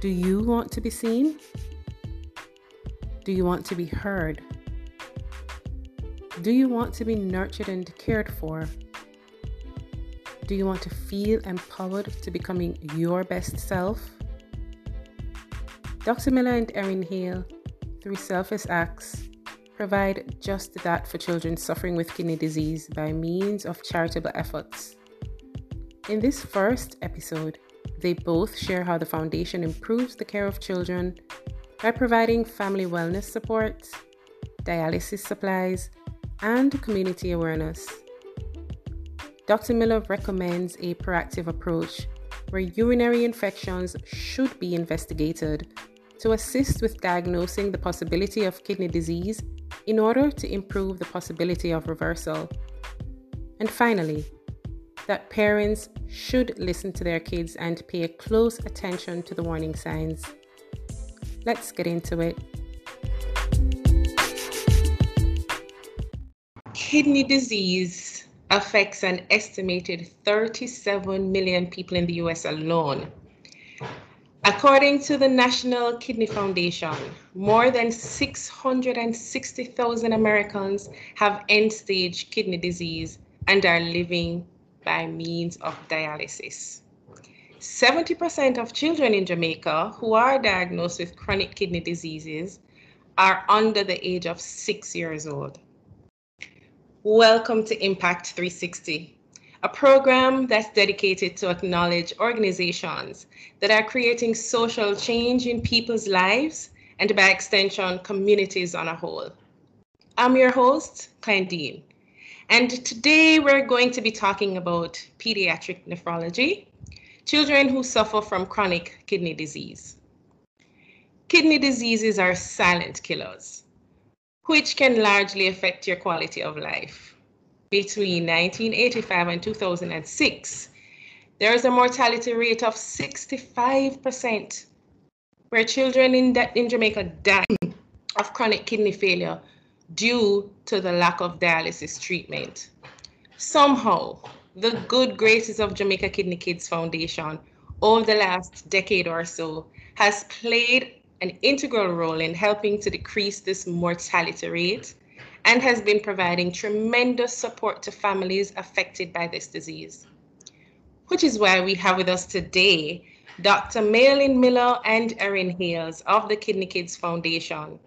Do you want to be seen? Do you want to be heard? Do you want to be nurtured and cared for? Do you want to feel empowered to becoming your best self? Dr. Miller and Erin Hayle, through Selfless Acts, provide just that for children suffering with kidney disease by means of charitable efforts. In this first episode, they both share how the foundation improves the care of children by providing family wellness support, dialysis supplies, and community awareness. Dr. Miller recommends a proactive approach where urinary infections should be investigated to assist with diagnosing the possibility of kidney disease in order to improve the possibility of reversal. And finally, that parents should listen to their kids and pay close attention to the warning signs. Let's get into it. Kidney disease affects an estimated 37 million people in the US alone. According to the National Kidney Foundation, more than 660,000 Americans have end stage kidney disease and are living by means of dialysis. 70% of children in Jamaica who are diagnosed with chronic kidney diseases are under the age of six years old. Welcome to Impact 360, a program that's dedicated to acknowledge organizations that are creating social change in people's lives and by extension, communities on a whole. I'm your host, Clandine, and today we're going to be talking about pediatric nephrology, children who suffer from chronic kidney disease. Kidney diseases are silent killers, which can largely affect your quality of life between 1985 and 2006, there is a mortality rate of 65%, where children in, in Jamaica die of chronic kidney failure due to the lack of dialysis treatment. Somehow, the good graces of Jamaica Kidney Kids Foundation over the last decade or so has played an integral role in helping to decrease this mortality rate and has been providing tremendous support to families affected by this disease. Which is why we have with us today Dr. Maolynne Miller and Erin Hales of the Kidney Kids Foundation.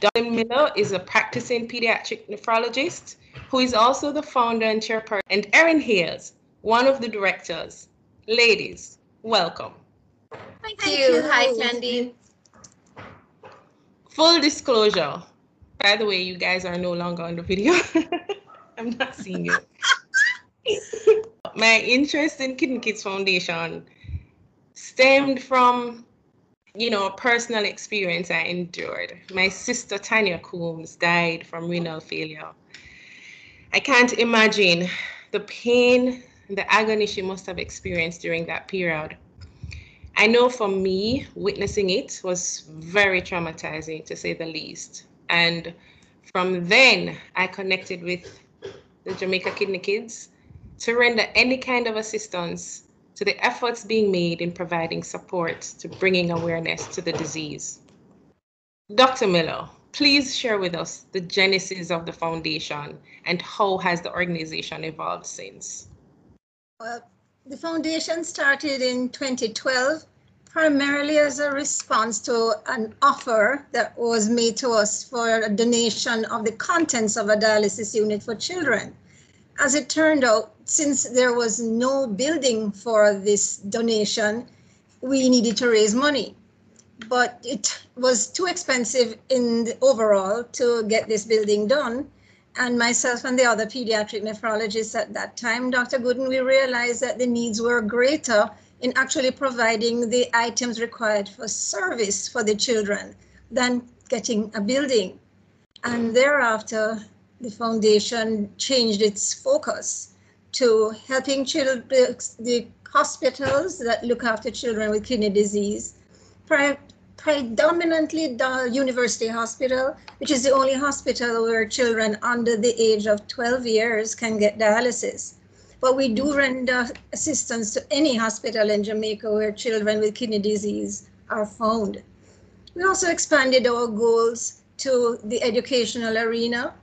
Dr. Miller is a practicing pediatric nephrologist who is also the founder and chairperson, and Erin Hales, one of the directors. Ladies, welcome. Thank you. Hi, Candy. Full disclosure, by the way, you guys are no longer on the video. I'm not seeing you. My interest in Kidney Kids Foundation stemmed from, you know, a personal experience I endured. My sister Tanya Coombs died from renal failure. I can't imagine the pain the agony she must have experienced during that period. I know for me, witnessing it was very traumatizing to say the least. And from then, I connected with the Jamaica Kidney Kids to render any kind of assistance to the efforts being made in providing support to bringing awareness to the disease. Dr. Miller, please share with us the genesis of the foundation and how has the organization evolved since? Well, the foundation started in 2012 primarily as a response to an offer that was made to us for a donation of the contents of a dialysis unit for children. As it turned out, since there was no building for this donation, we needed to raise money. But it was too expensive in the overall to get this building done. And myself and the other pediatric nephrologists at that time, Dr. Gooden, we realized that the needs were greater in actually providing the items required for service for the children than getting a building. And thereafter, the foundation changed its focus to helping children, the hospitals that look after children with kidney disease, predominantly the University Hospital, which is the only hospital where children under the age of 12 years can get dialysis. But we do render assistance to any hospital in Jamaica where children with kidney disease are found. We also expanded our goals to the educational arena,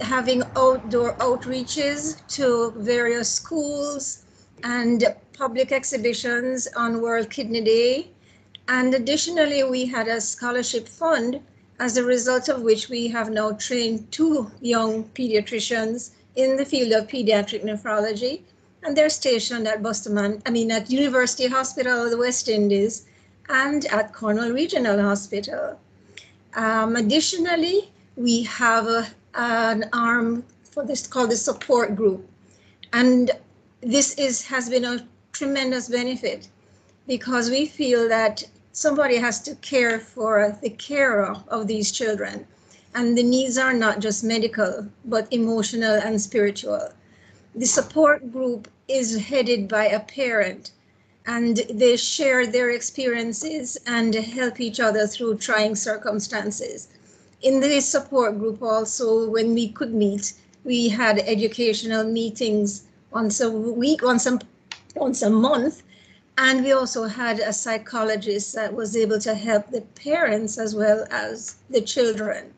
having outdoor outreaches to various schools and public exhibitions on World Kidney Day. And additionally, we had a scholarship fund as a result of which we have now trained two young pediatricians in the field of pediatric nephrology and they're stationed at Bustamante, I mean at University Hospital of the West Indies and at Cornwall Regional Hospital. Um, additionally, we have a, an arm for this called the support group. And this is has been a tremendous benefit because we feel that somebody has to care for the carer of these children. And the needs are not just medical, but emotional and spiritual. The support group is headed by a parent and they share their experiences and help each other through trying circumstances. In the support group also, when we could meet, we had educational meetings once a week, once a, once a month, and we also had a psychologist that was able to help the parents as well as the children.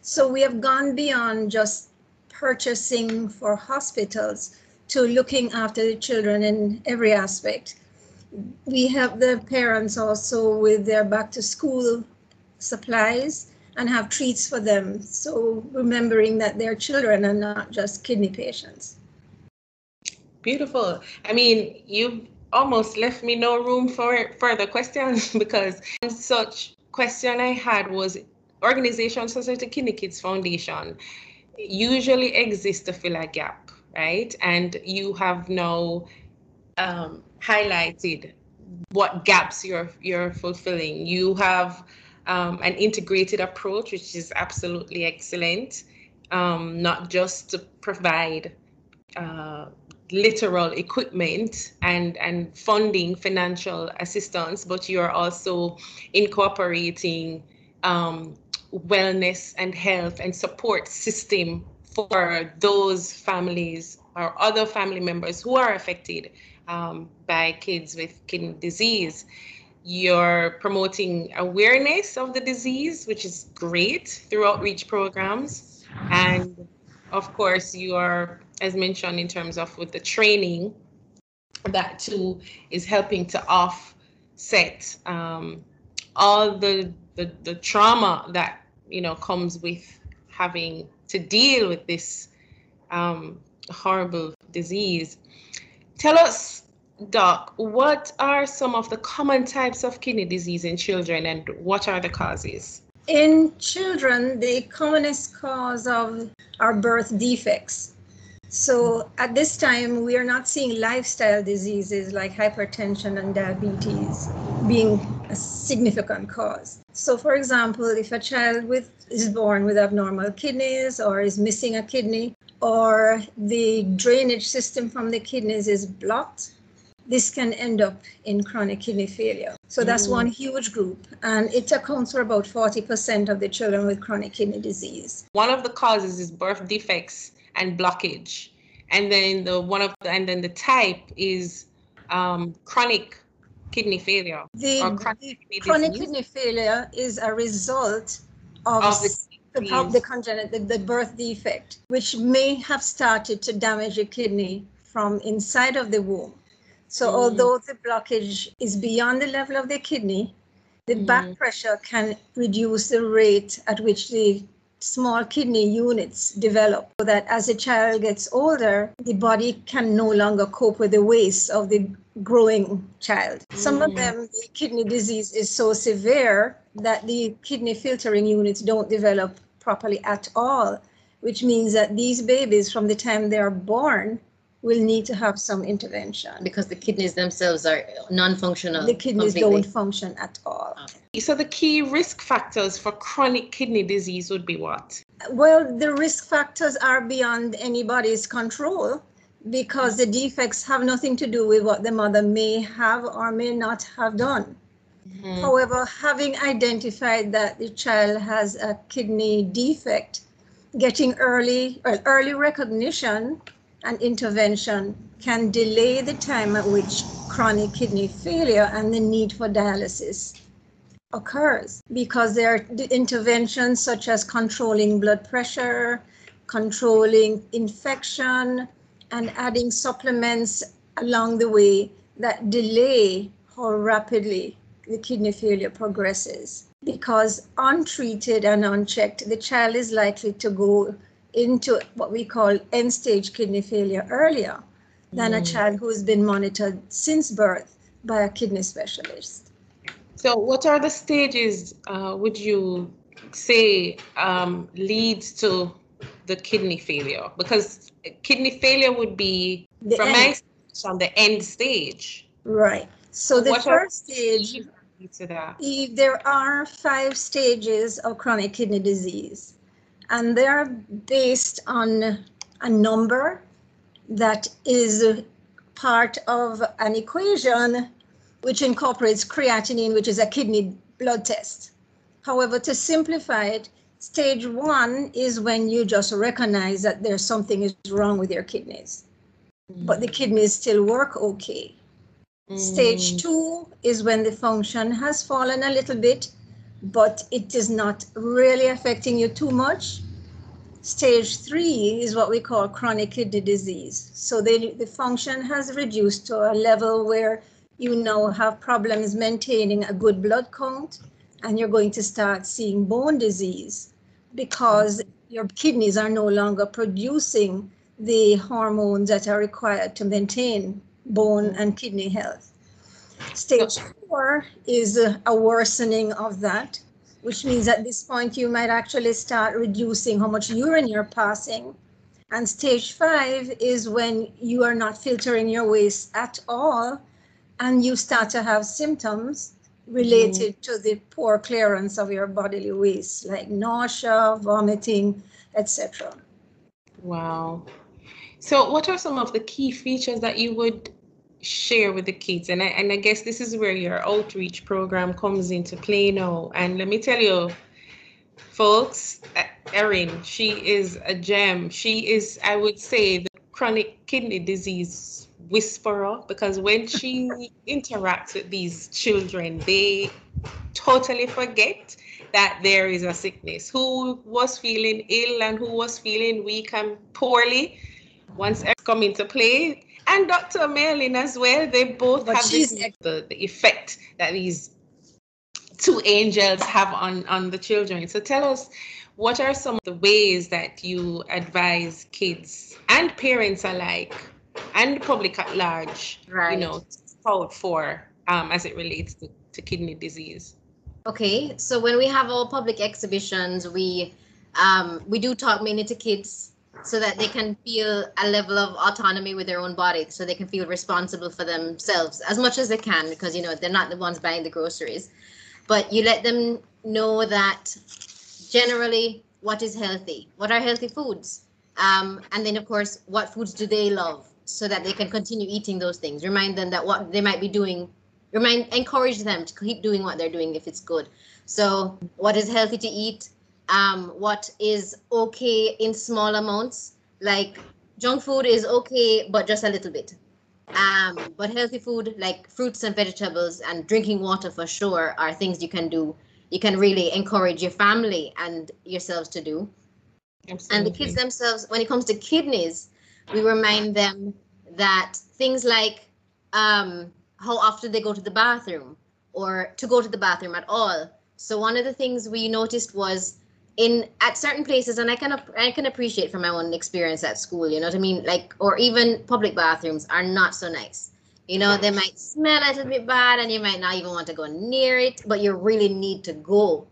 So we have gone beyond just purchasing for hospitals to looking after the children in every aspect. We help the parents also with their back to school supplies and have treats for them. So remembering that their children are not just kidney patients. Beautiful. I mean, you've almost left me no room for further questions because such question I had was organization such as the Kidney Kids Foundation usually exists to fill a gap, right? And you have now um, highlighted what gaps you're you're fulfilling. You have um, an integrated approach, which is absolutely excellent. Um, not just to provide uh, literal equipment and and funding financial assistance, but you're also incorporating um, wellness and health and support system for those families or other family members who are affected um, by kids with kidney disease. You're promoting awareness of the disease, which is great through outreach programs. And of course, you are, as mentioned, in terms of with the training, that too is helping to offset um, all the, the the trauma that you know comes with having to deal with this um, horrible disease. Tell us, Doc, what are some of the common types of kidney disease in children and what are the causes? In children, the commonest cause of are birth defects. So at this time, we are not seeing lifestyle diseases like hypertension and diabetes being a significant cause. So, for example, if a child with, is born with abnormal kidneys or is missing a kidney, or the drainage system from the kidneys is blocked, this can end up in chronic kidney failure. So that's mm. one huge group, and it accounts for about 40% of the children with chronic kidney disease. One of the causes is birth defects and blockage, and then the one of the, and then the type is um, chronic kidney failure. The, chronic, kidney, chronic kidney, failure is a result of, of the the, the congenital, the, the birth defect, which may have started to damage a kidney from inside of the womb. So mm. although the blockage is beyond the level of the kidney, the mm. back pressure can reduce the rate at which the small kidney units develop so that as a child gets older, the body can no longer cope with the waste of the growing child. Mm. Some of mm. them, the kidney disease is so severe that the kidney filtering units don't develop properly at all, which means that these babies, from the time they are born, will need to have some intervention. Because the kidneys themselves are non-functional. The kidneys completely. don't function at all. Okay. So the key risk factors for chronic kidney disease would be what? Well, the risk factors are beyond anybody's control because the defects have nothing to do with what the mother may have or may not have done. Mm-hmm. However, having identified that the child has a kidney defect, getting early early recognition and intervention can delay the time at which chronic kidney failure and the need for dialysis occurs because there are interventions such as controlling blood pressure, controlling infection, and adding supplements along the way that delay how rapidly the kidney failure progresses. Because untreated and unchecked, the child is likely to go into what we call end stage kidney failure earlier than mm. a child who has been monitored since birth by a kidney specialist. So, what are the stages uh, would you say um, leads to the kidney failure? Because kidney failure would be, the from end. my on the end stage. Right. So, the what first stage, To if there are five stages of chronic kidney disease, and they are based on a number that is part of an equation which incorporates creatinine, which is a kidney blood test. However, to simplify it, stage one is when you just recognize that there's something is wrong with your kidneys, mm. but the kidneys still work okay. Mm. Stage two is when the function has fallen a little bit, but it is not really affecting you too much. Stage three is what we call chronic kidney disease. So the, the function has reduced to a level where you now have problems maintaining a good blood count and you're going to start seeing bone disease because your kidneys are no longer producing the hormones that are required to maintain bone and kidney health. Stage four is a worsening of that, which means at this point you might actually start reducing how much urine you're passing. And stage five is when you are not filtering your waste at all and you start to have symptoms related mm. to the poor clearance of your bodily waste, like nausea, vomiting, etc. Wow. So, what are some of the key features that you would share with the kids? And I, and I guess this is where your outreach program comes into play now. And let me tell you, folks, uh, Erin, she is a gem. She is, I would say, the chronic kidney disease whisperer because when she interacts with these children, they totally forget that there is a sickness. Who was feeling ill and who was feeling weak and poorly once come into play. And Dr. Merlin as well, they both but have this, the, the effect that these two angels have on, on the children. So tell us, what are some of the ways that you advise kids and parents alike and public at large, right. you know, out for um, as it relates to, to kidney disease. Okay, so when we have our public exhibitions, we um, we do talk mainly to kids so that they can feel a level of autonomy with their own body, so they can feel responsible for themselves as much as they can, because you know they're not the ones buying the groceries. But you let them know that generally what is healthy, what are healthy foods, um, and then of course what foods do they love so that they can continue eating those things. Remind them that what they might be doing, remind, encourage them to keep doing what they're doing if it's good. So, what is healthy to eat? Um, what is okay in small amounts? Like junk food is okay, but just a little bit. Um, but healthy food like fruits and vegetables and drinking water for sure are things you can do. You can really encourage your family and yourselves to do. Absolutely. And the kids themselves, when it comes to kidneys, we remind them that things like um, how often they go to the bathroom or to go to the bathroom at all. So one of the things we noticed was in at certain places, and I can I can appreciate from my own experience at school. You know what I mean? Like or even public bathrooms are not so nice. You know, they might smell a little bit bad, and you might not even want to go near it, but you really need to go.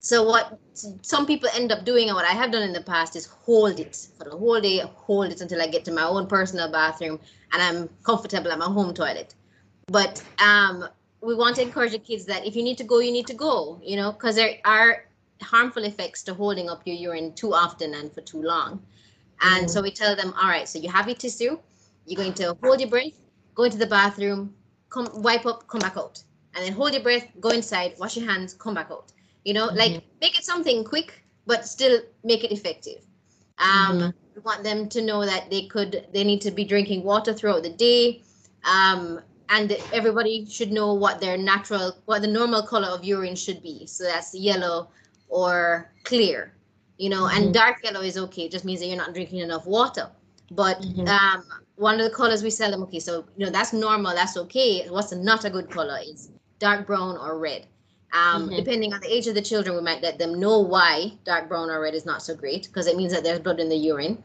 So what some people end up doing and what I have done in the past is hold it for the whole day, hold it until I get to my own personal bathroom and I'm comfortable at my home toilet. But um, we want to encourage the kids that if you need to go, you need to go, you know, because there are harmful effects to holding up your urine too often and for too long. And mm. so we tell them, all right, so you have your tissue, you're going to hold your breath, go into the bathroom, come wipe up, come back out. And then hold your breath, go inside, wash your hands, come back out you know mm-hmm. like make it something quick but still make it effective Um, Mhm. We want them to know that they could, they need to be drinking water throughout the day. Um, and everybody should know what their natural, what the normal color of urine should be. So that's yellow or clear, you know, Mhm. and dark yellow is okay. It just means that you're not drinking enough water. But Mhm. um, one of the colors we sell them, okay, so you know that's normal, that's okay. What's not a good color is dark brown or red. Um, Mhm. Depending on the age of the children, we might let them know why dark brown or red is not so great because it means that there's blood in the urine.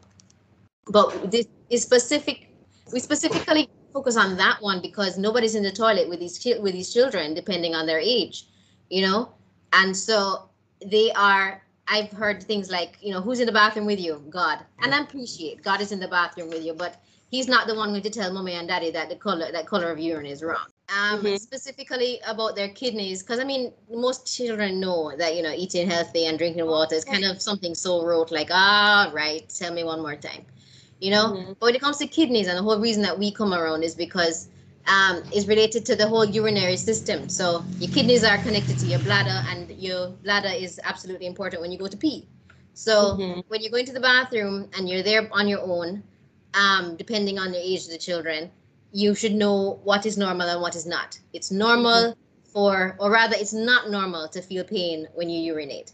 But this is specific. We specifically focus on that one because nobody's in the toilet with these with these children, depending on their age, you know, and so they are. I've heard things like, you know, who's in the bathroom with you? God, and I appreciate God is in the bathroom with you, but He's not the one going to tell mommy and daddy that the color that color of urine is wrong. Um, Mhm. specifically about their kidneys, because I mean, most children know that you know eating healthy and drinking water is kind of something so rote, like ah, right, tell me one more time, you know. Mhm. But when it comes to kidneys, and the whole reason that we come around is because um, is related to the whole urinary system. So your kidneys are connected to your bladder, and your bladder is absolutely important when you go to pee. So Mhm. when you go into the bathroom and you're there on your own, um, depending on the age of the children, you should know what is normal and what is not. It's normal for, or rather, it's not normal to feel pain when you urinate.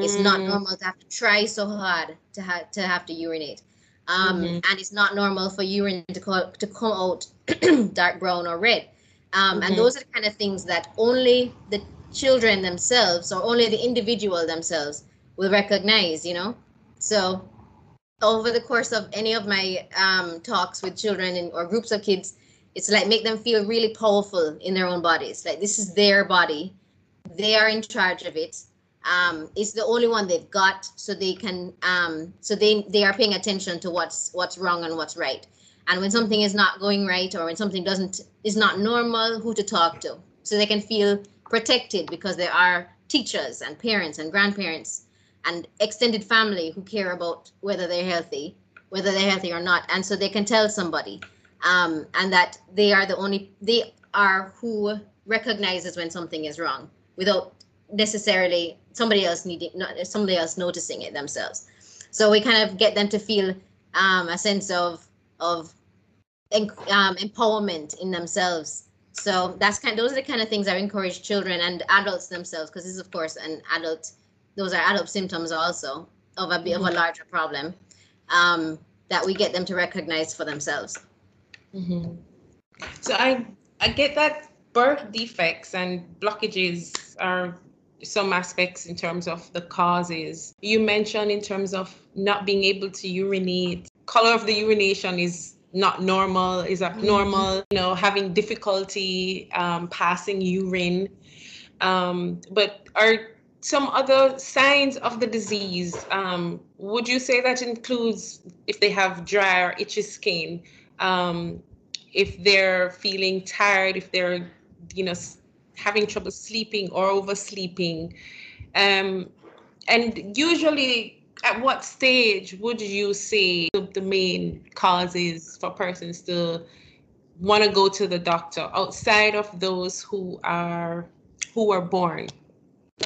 It's not Mm. normal to have to try so hard to have to have to urinate, um, Mhm. and it's not normal for urine to co- to come out dark brown or red. Um, Mhm. And those are the kind of things that only the children themselves or only the individual themselves will recognize. You know, so over the course of any of my um, talks with children in, or groups of kids, it's like make them feel really powerful in their own bodies. Like this is their body, they are in charge of it. Um, it's the only one they've got, so they can, um, so they they are paying attention to what's what's wrong and what's right. And when something is not going right, or when something doesn't is not normal, who to talk to, so they can feel protected because there are teachers and parents and grandparents and extended family who care about whether they're healthy, whether they're healthy or not, and so they can tell somebody, um, and that they are the only they are who recognizes when something is wrong without necessarily somebody else needing not somebody else noticing it themselves. So we kind of get them to feel um, a sense of of en- um, empowerment in themselves. So that's kind. Those are the kind of things I encourage children and adults themselves, because this is of course an adult. Those are adult symptoms also of a bit of a Mhm. larger problem um, that we get them to recognize for themselves. Mhm. So I I get that birth defects and blockages are some aspects in terms of the causes. You mentioned in terms of not being able to urinate. Color of the urination is not normal, is abnormal, you know, having difficulty um, passing urine. Um, but are some other signs of the disease, um, would you say that includes if they have dry or itchy skin, um, if they're feeling tired, if they're, you know, having trouble sleeping or oversleeping? Um, and usually, at what stage would you say the, main causes for persons to want to go to the doctor outside of those who are who are born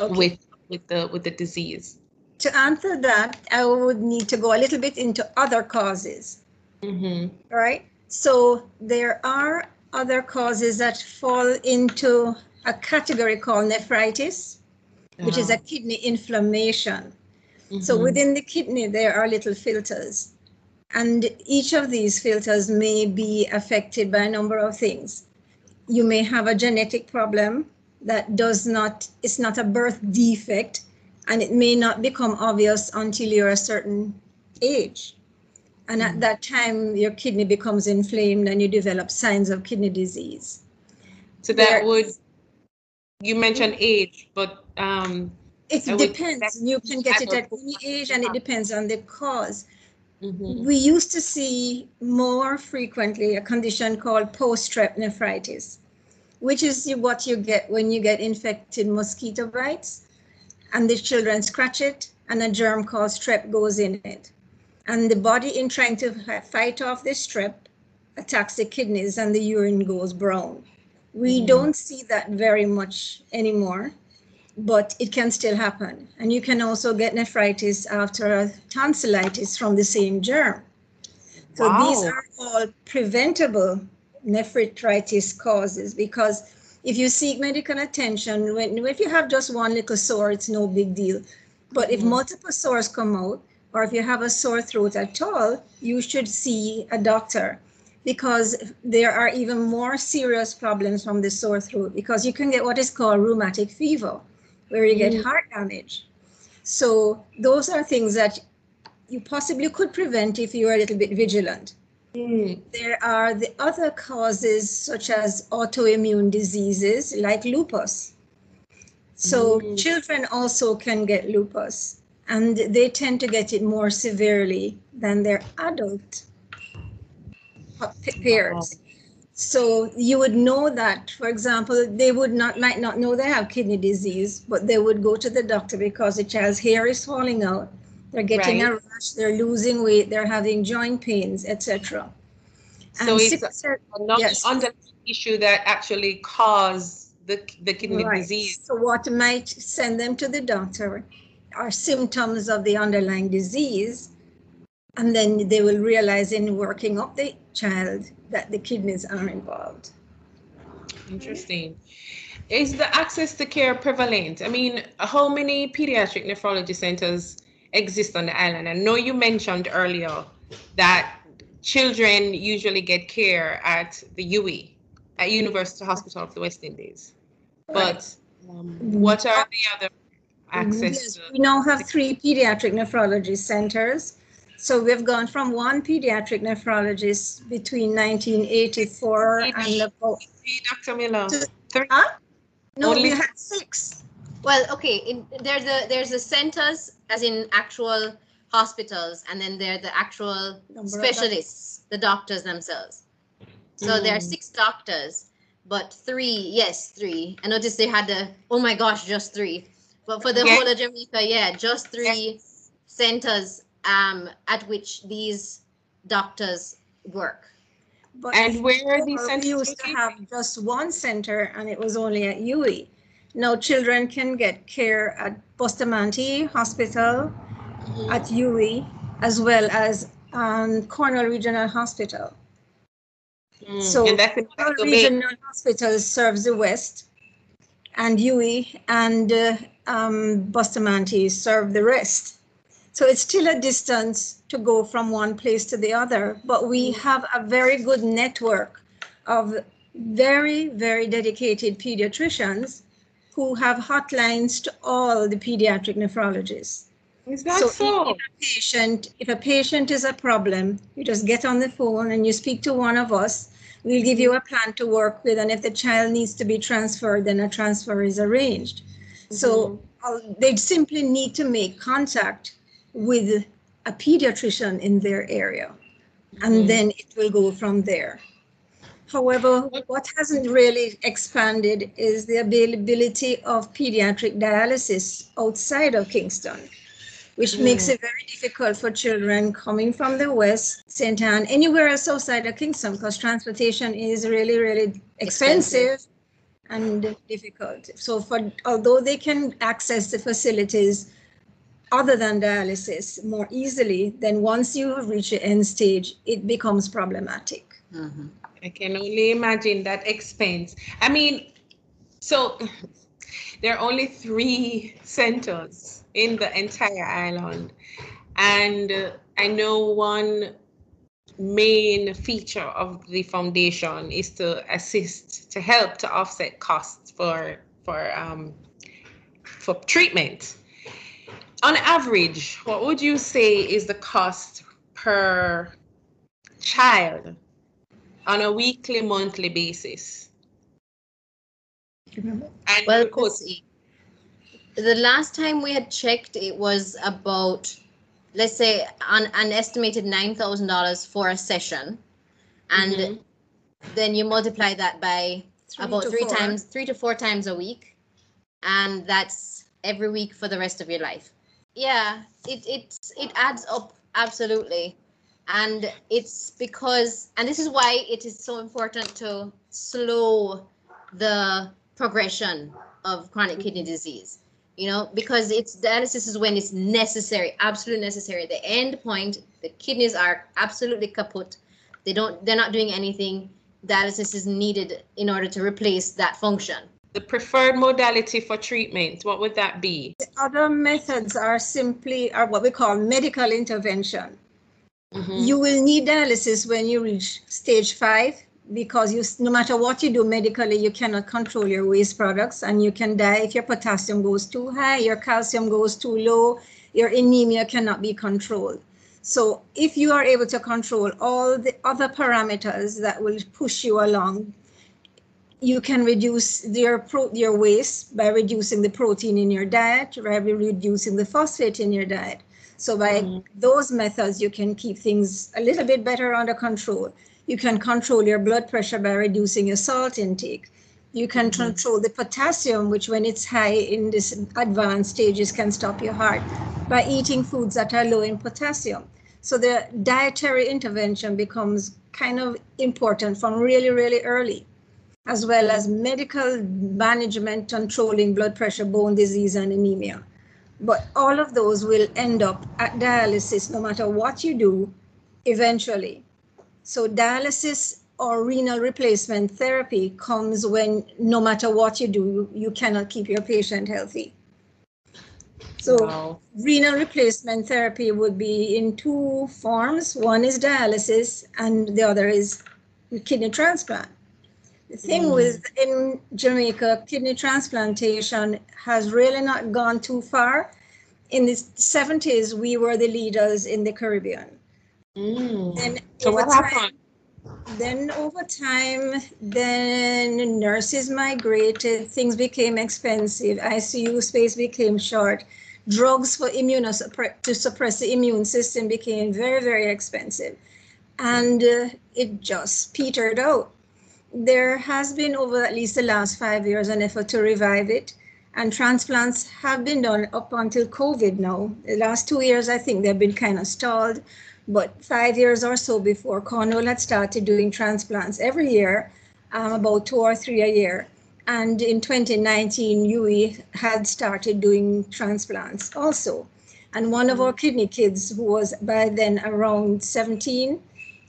Okay. with with the with the disease? To answer that, I would need to go a little bit into other causes. Mm-hmm. Right. So there are other causes that fall into a category called nephritis, which is a kidney inflammation. So Mm-hmm. within the kidney, there are little filters. And each of these filters may be affected by a number of things. You may have a genetic problem that does not, it's not a birth defect, and it may not become obvious until you're a certain age. And at Mhm. that time, your kidney becomes inflamed and you develop signs of kidney disease. so that there- would you mentioned age, but um, It I depends. You can get it at any age and it depends on the cause. mhm. We used to see more frequently a condition called post-strep nephritis, which is what you get when you get infected mosquito bites and the children scratch it and a germ called strep goes in it. And the body in trying to fight off the strep attacks the kidneys and the urine goes brown. We Mhm. don't see that very much anymore. But it can still happen. And you can also get nephritis after tonsillitis from the same germ. So these are all preventable nephritis causes because if you seek medical attention, when if you have just one little sore, it's no big deal. But if Mhm. multiple sores come out, or if you have a sore throat at all, you should see a doctor because there are even more serious problems from the sore throat because you can get what is called rheumatic fever, where you get Mm. heart damage. So those are things that you possibly could prevent if you are a little bit vigilant. Mm. There are the other causes such as autoimmune diseases like lupus. So Mm. children also can get lupus and they tend to get it more severely than their adult pa- peers. So you would know that, for example, they would not might not know they have kidney disease, but they would go to the doctor because the child's hair is falling out, they're getting a rash, they're losing weight, they're having joint pains, etc. So it's Not Yes. underlying issue that actually cause the, the kidney Right. disease. So what might send them to the doctor are symptoms of the underlying disease. And then they will realize in working up the child that the kidneys are involved. Interesting. Is the access to care prevalent? I mean, how many pediatric nephrology centers exist on the island? I know you mentioned earlier that children usually get care at the UE, at University Hospital of the West Indies. But um, what are the other access Yes, to? we now have three pediatric nephrology centers. So we've gone from one pediatric nephrologist between 1984 and about, Three, Dr. Miller. To- Huh? no, we Only- had six. Well, okay, in, there's the there's the centers as in actual hospitals, and then there are the actual Number of specialists, the doctors themselves. So there are Mm. six doctors, but three, yes, three. I noticed they had the oh my gosh, just three. But for the Yeah. whole of Jamaica, yeah, just three centers um at which these doctors work. But And where are these centers We used to have just one center and it was only at UE. Now children can get care at Bustamante Hospital, at UE, as well as um, Cornwall Regional Hospital. Mm, So and that's in Regional Hospital serves the west, and UE and uh, um, Bustamante serve the rest. So it's still a distance to go from one place to the other, but we have a very good network of very, very dedicated pediatricians who have hotlines to all the pediatric nephrologists. Is that So so? if a patient, if a patient is a problem, you just get on the phone and you speak to one of us. We'll give you a plan to work with, and if the child needs to be transferred, then a transfer is arranged. So uh, they simply need to make contact with a pediatrician in their area, and Mhm. then it will go from there. However, what hasn't really expanded is the availability of pediatric dialysis outside of Kingston, which makes Mm. it very difficult for children coming from the west, St. Ann, anywhere else outside of Kingston, because transportation is really, really expensive and difficult. So for although they can access the facilities other than dialysis more easily, then once you reach the end stage, it becomes problematic. Mhm. I can only imagine that expense. I mean, so there are only three centers in the entire island. And uh, I know one main feature of the foundation is to assist, to help to offset costs for, for, um, for treatment. On average, what would you say is the cost per child on a weekly, monthly basis. And Well, of course. The last time we had checked, it was about, let's say, an, an estimated nine thousand dollars for a session, and Mhm. then you multiply that by about three four. times, three to four times a week, and that's every week for the rest of your life. Yeah, it it it adds up absolutely, and it's because, and this is why it is so important to slow the progression of chronic kidney mm-hmm. disease. You know, because it's dialysis is when it's necessary, absolutely necessary. The end point, the kidneys are absolutely kaput. They don't, they're not doing anything. Dialysis is needed in order to replace that function. The preferred modality for treatment, what would that be? The other methods are simply are what we call medical intervention. Mhm. You will need dialysis when you reach stage five because you, no matter what you do medically, you cannot control your waste products and you can die if your potassium goes too high, your calcium goes too low, your anemia cannot be controlled. So if you are able to control all the other parameters that will push you along, you can reduce your pro, your waste by reducing the protein in your diet, by reducing the phosphate in your diet. So by Mhm. those methods, you can keep things a little bit better under control. You can control your blood pressure by reducing your salt intake. You can Mhm. control the potassium, which when it's high in this advanced stages can stop your heart by eating foods that are low in potassium. So the dietary intervention becomes kind of important from really, really early, as well as medical management controlling blood pressure, bone disease, and anemia. But all of those will end up at dialysis no matter what you do eventually. So dialysis or renal replacement therapy comes when no matter what you do, you cannot keep your patient healthy. So Wow. renal replacement therapy would be in two forms. One is dialysis and the other is kidney transplant. The thing Mm. with in Jamaica, kidney transplantation has really not gone too far. In the 70s, we were the leaders in the Caribbean. Mm. Then So over what time- happened? then over time, then nurses migrated, things became expensive, ICU space became short, drugs for immunosuppre- to suppress the immune system became very, very expensive. And uh, it just petered out. There has been over at least the last five years an effort to revive it. And transplants have been done up until COVID now. The last two years, I think they've been kind of stalled. But five years or so before, Cornwall had started doing transplants every year, um, about two or three a year. And in 2019, UE had started doing transplants also. And one of our kidney kids, who was by then around 17,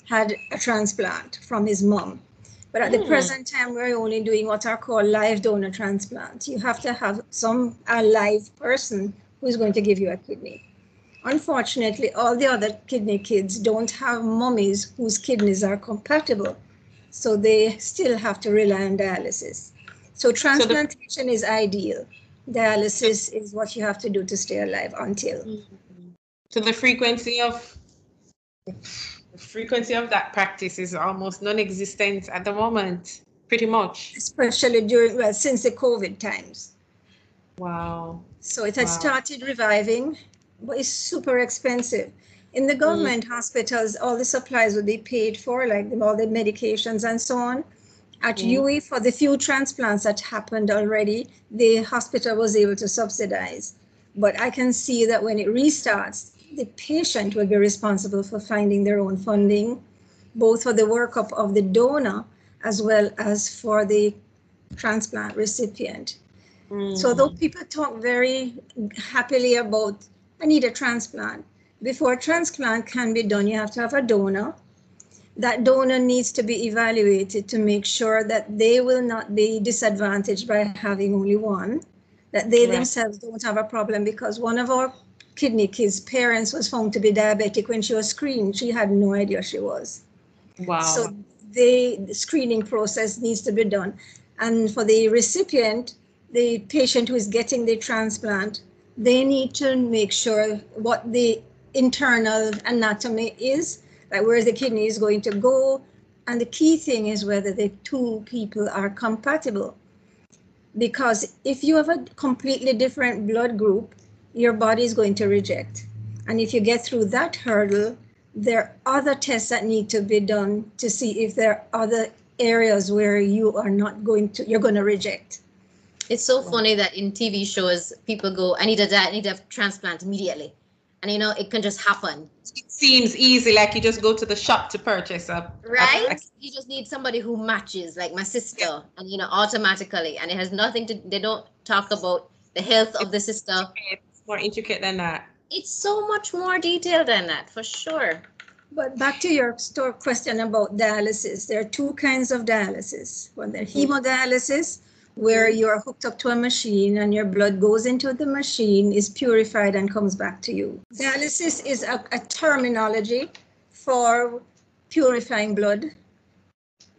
had a transplant from his mom. But at the Hmm. present time, we're only doing what are called live donor transplants. You have to have some a live person who is going to give you a kidney. Unfortunately, all the other kidney kids don't have mummies whose kidneys are compatible, so they still have to rely on dialysis. So transplantation is ideal. Dialysis is what you have to do to stay alive until. So the frequency of the frequency of that practice is almost non-existent at the moment, pretty much. especially during, well, since the COVID times. Wow. So it had Wow. started reviving, but it's super expensive. In the government hospitals, all the supplies would be paid for, like all the medications and so on. At Mm. UE, for the few transplants that happened already, the hospital was able to subsidize. But I can see that when it restarts, the patient will be responsible for finding their own funding, both for the workup of the donor as well as for the transplant recipient. So though Mm. people talk very happily about, I need a transplant. Before a transplant can be done, you have to have a donor. That donor needs to be evaluated to make sure that they will not be disadvantaged by having only one, that they Right. themselves don't have a problem because one of our kidney kids' parents was found to be diabetic when she was screened. She had no idea she was. Wow. So they, the screening process needs to be done. And for the recipient, the patient who is getting the transplant, they need to make sure what the internal anatomy is, like where the kidney is going to go. And the key thing is whether the two people are compatible. Because if you have a completely different blood group, your body is going to reject. And if you get through that hurdle, there are other tests that need to be done to see if there are other areas where you are not going to, you're going to reject. It's so funny that in TV shows, people go, I need a diet, I need a transplant immediately. and you know it can just happen. It seems easy, like you just go to the shop to purchase a Right? a- You just need somebody who matches, like my sister, and you know, automatically, and it has nothing to. They don't talk about the health of the sister. It's more intricate than that. It's so much more detailed than that, for sure. But back to your store question about dialysis, there are two kinds of dialysis. One, the hemodialysis, where you're hooked up to a machine and your blood goes into the machine, is purified and comes back to you. Dialysis is a, a terminology for purifying blood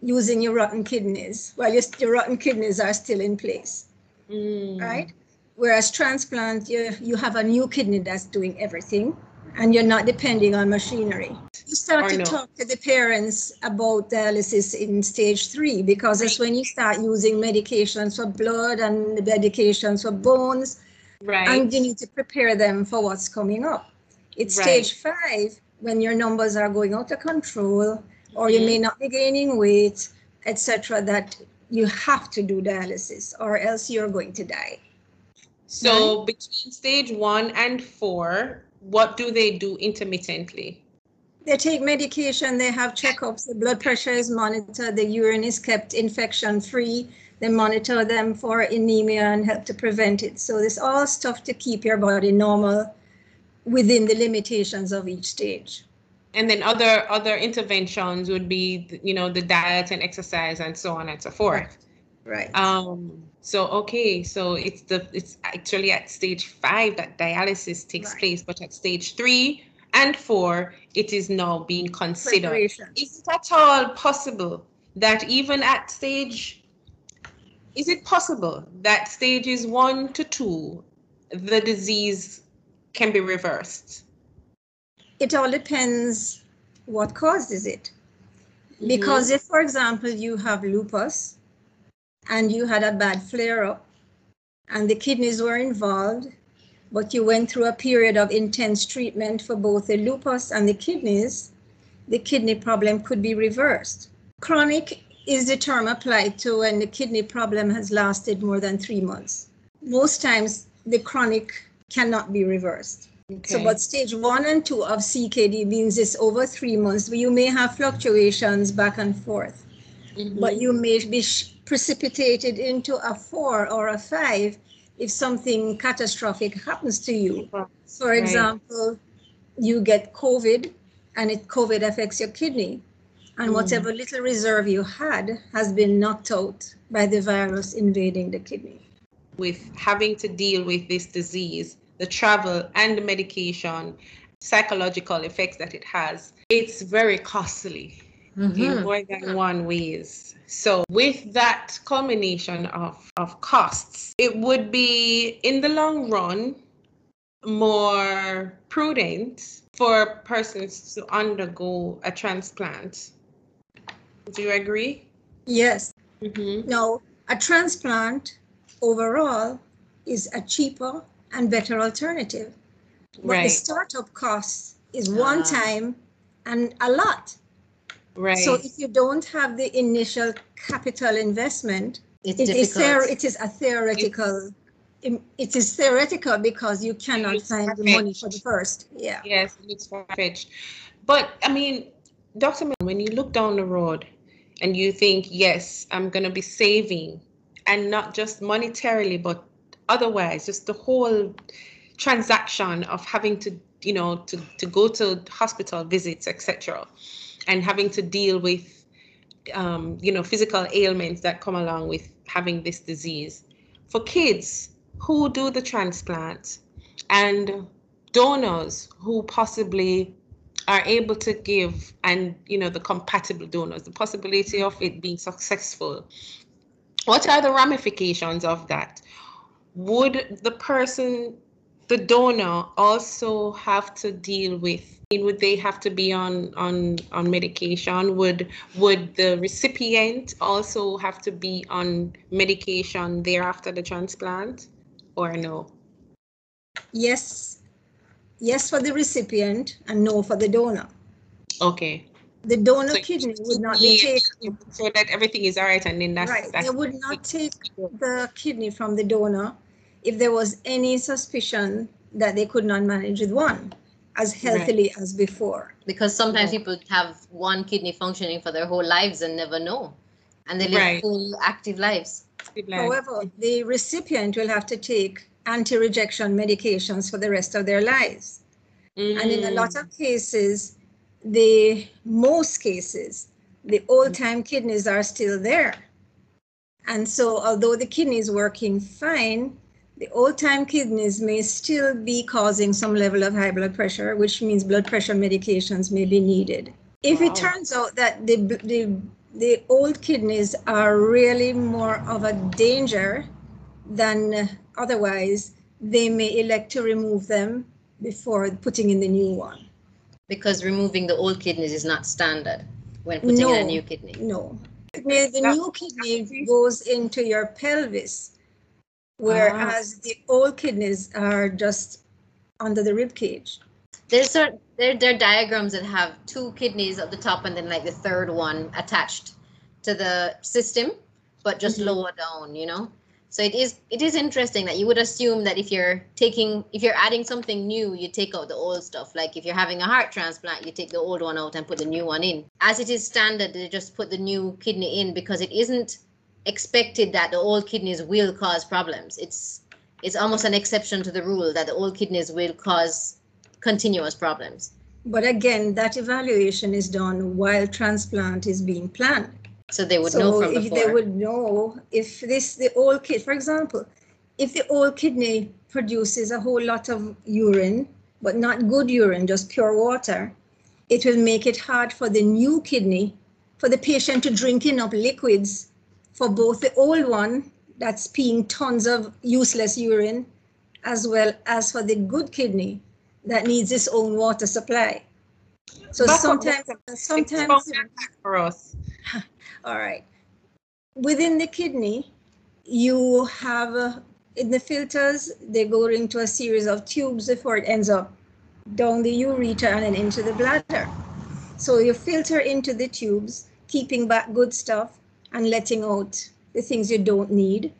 using your rotten kidneys while your, your rotten kidneys are still in place, Mm. right? Whereas transplant, you, you have a new kidney that's doing everything and you're not depending on machinery. You start to talk to the parents about dialysis in stage three because it's when you start using medications for blood and medications for bones, Right. and you need to prepare them for what's coming up. It's Right. stage five when your numbers are going out of control, or you may mm-hmm. not be gaining weight, etc. That you have to do dialysis, or else you're going to die. So between stage one and four, what do they do intermittently? They take medication, they have checkups, the blood pressure is monitored, the urine is kept infection free. They monitor them for anemia and help to prevent it. So it's all stuff to keep your body normal within the limitations of each stage. And then other other interventions would be, you know, the diet and exercise and so on and so forth. Right. Um. So okay, so it's the it's actually at stage five that dialysis takes Right. place, but at stage three and four, it is now being considered. Is it at all possible that even at stage, is it possible that stages one to two, the disease can be reversed? It all depends what causes it. Because mm-hmm. if, for example, you have lupus and you had a bad flare up and the kidneys were involved, but you went through a period of intense treatment for both the lupus and the kidneys, the kidney problem could be reversed. Chronic is the term applied to when the kidney problem has lasted more than three months. Most times, the chronic cannot be reversed. So, but stage one and two of CKD means it's over three months. You may have fluctuations back and forth, Mhm. but you may be sh- precipitated into a four or a five if something catastrophic happens to you. For Right. example, you get COVID and it COVID affects your kidney. And Mm. whatever little reserve you had has been knocked out by the virus invading the kidney. with having to deal with this disease, the travel and the medication, psychological effects that it has, it's very costly in Mhm. more than one ways. So with that culmination of, of costs, it would be in the long run more prudent for persons to undergo a transplant. Do you agree? Yes, Mm-hmm. Now, a transplant overall is a cheaper and better alternative. But the startup cost is one Ah. time and a lot. Right. So if you don't have the initial capital investment, It's it is, theor- it is a theoretical, im- it is theoretical because you cannot It's find the money for the first. Yeah. Yes, it looks far-fetched. But I mean, Dr. When you look down the road and you think, yes, I'm going to be saving, and not just monetarily, but otherwise, just the whole transaction of having to, you know, to, to go to hospital visits, etc., and having to deal with, um, you know, physical ailments that come along with having this disease. For kids who do the transplant and donors who possibly are able to give and you know the compatible donors the possibility of it being successful what are the ramifications of that would the person the donor also have to deal with would they have to be on on on medication would would the recipient also have to be on medication thereafter the transplant or no Yes. Yes for the recipient and no for the donor. okay The donor So kidney would not be taken. so that everything is all right and then that's, Right, that's they would not take the kidney from the donor if there was any suspicion that they could not manage with one. as healthily as before. Because sometimes Right. people have one kidney functioning for their whole lives and never know. And they live Right. full active lives. However, the recipient will have to take anti-rejection medications for the rest of their lives. And in a Mm. lot of cases, the most cases, the old-time kidneys are still there. And so although the kidney is working fine, the old-time kidneys may still be causing some level of high blood pressure, which means blood pressure medications may be needed. If Wow. it turns out that the, the, the old kidneys are really more of a danger than otherwise, they may elect to remove them before putting in the new one. Because removing the old kidneys is not standard when putting in a new kidney. No. The, the new kidney goes into your pelvis, whereas the old kidneys are just under the rib cage. There's certain there, there are diagrams that have two kidneys at the top and then like the third one attached to the system, but just Mhm. lower down, you know? So it is it is interesting that you would assume that if you're taking if you're adding something new, you take out the old stuff. Like if you're having a heart transplant, you take the old one out and put the new one in. As it is standard, they just put the new kidney in because it isn't expected that the old kidneys will cause problems. It's it's almost an exception to the rule that the old kidneys will cause continuous problems. But again, that evaluation is done while transplant is being planned. So they would know So from if before. they would know if this, the old kid, for example, if the old kidney produces a whole lot of urine, but not good urine, just pure water, it will make it hard for the new kidney, for the patient to drink enough liquids for both the old one that's peeing tons of useless urine, as well as for the good kidney that needs its own water supply. So up, sometimes, sometimes. for us. All right. Within the kidney, you have uh, in the filters, they go into a series of tubes before it ends up down the ureter and then into the bladder. So you filter into the tubes, keeping back good stuff and letting out the things you don't need.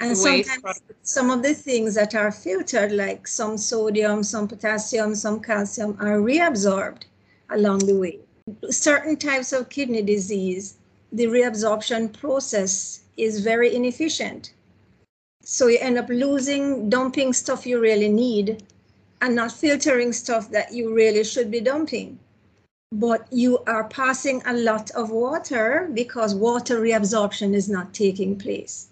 And sometimes some of the things that are filtered, like some sodium, some potassium, some calcium, are reabsorbed along the way. Certain types of kidney disease, the reabsorption process is very inefficient. So you end up losing, dumping stuff you really need and not filtering stuff that you really should be dumping. But you are passing a lot of water because water reabsorption is not taking place.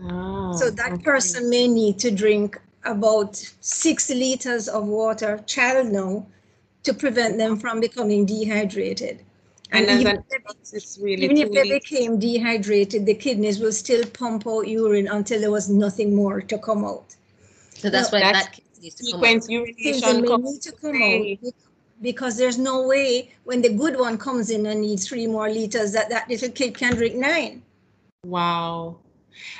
Ah, So that okay. person may need to drink about six liters of water, child now, to prevent them from becoming dehydrated. And And even an if they- it's really even if they became dehydrated, the kidneys will still pump out urine until there was nothing more to come out. so that's no, why that's that kid needs to come out. sequence Things urination may comes need to come out be- because there's no way when the good one comes in and needs three more liters that that little kid can drink nine. Wow.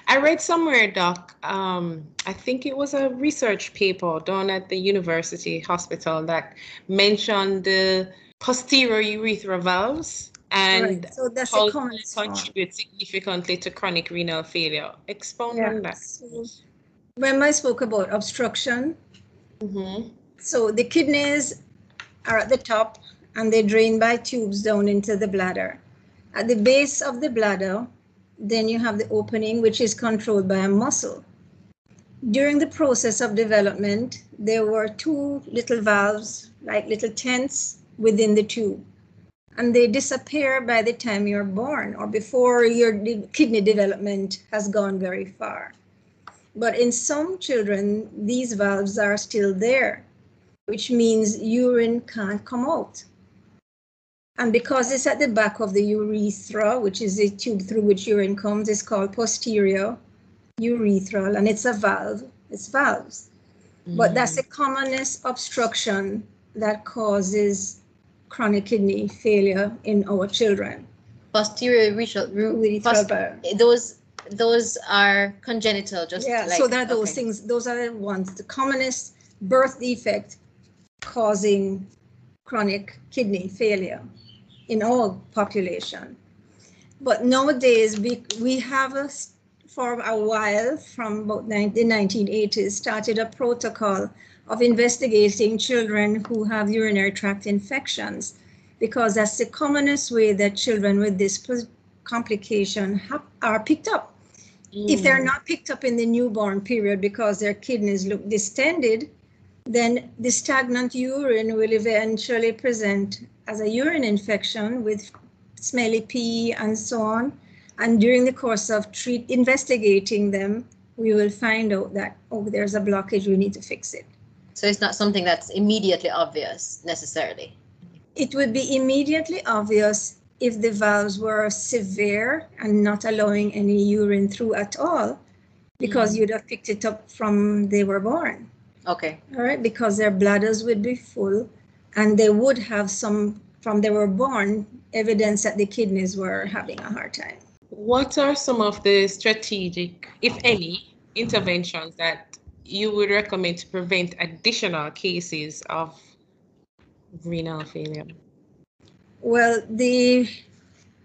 I read somewhere, Doc, um, I think it was a research paper done at the university hospital that mentioned the posterior urethral valves and Right, So that's how a they contribute significantly to chronic renal failure. Expound on that. So When I spoke about obstruction, Mhm. So the kidneys are at the top and they drain by tubes down into the bladder. At the base of the bladder, then you have the opening, which is controlled by a muscle. During the process of development, there were two little valves, like little tents within the tube. And they disappear by the time you're born or before your de- kidney development has gone very far. But in some children, these valves are still there which means urine can't come out. And because it's at the back of the urethra, which is the tube through which urine comes, it's called posterior urethral, and it's a valve, it's valves. But that's the mm. commonest obstruction that causes chronic kidney failure in our children. Posterior urethral, Urethral post- valve. those those are congenital, just Yeah, like so that those okay. things, those are the ones, the commonest birth defect causing chronic kidney failure in all population. But nowadays, we, we have a, for a while, from about the 1980s, started a protocol of investigating children who have urinary tract infections because that's the commonest way that children with this complication are picked up. Mm. If they're mm. not picked up in the newborn period because their kidneys look distended, then the stagnant urine will eventually present as a urine infection with smelly pee and so on. And during the course of treat investigating them, we will find out that, oh, there's a blockage, we need to fix it. So it's not something that's immediately obvious necessarily. It would be immediately obvious if the valves were severe and not allowing any urine through at all, because mm. you'd have picked it up from they were born. Okay. All right, because their bladders would be full and they would have some, from they were born, evidence that the kidneys were having a hard time. What are some of the strategic, if any, interventions that you would recommend to prevent additional cases of renal failure? Well, the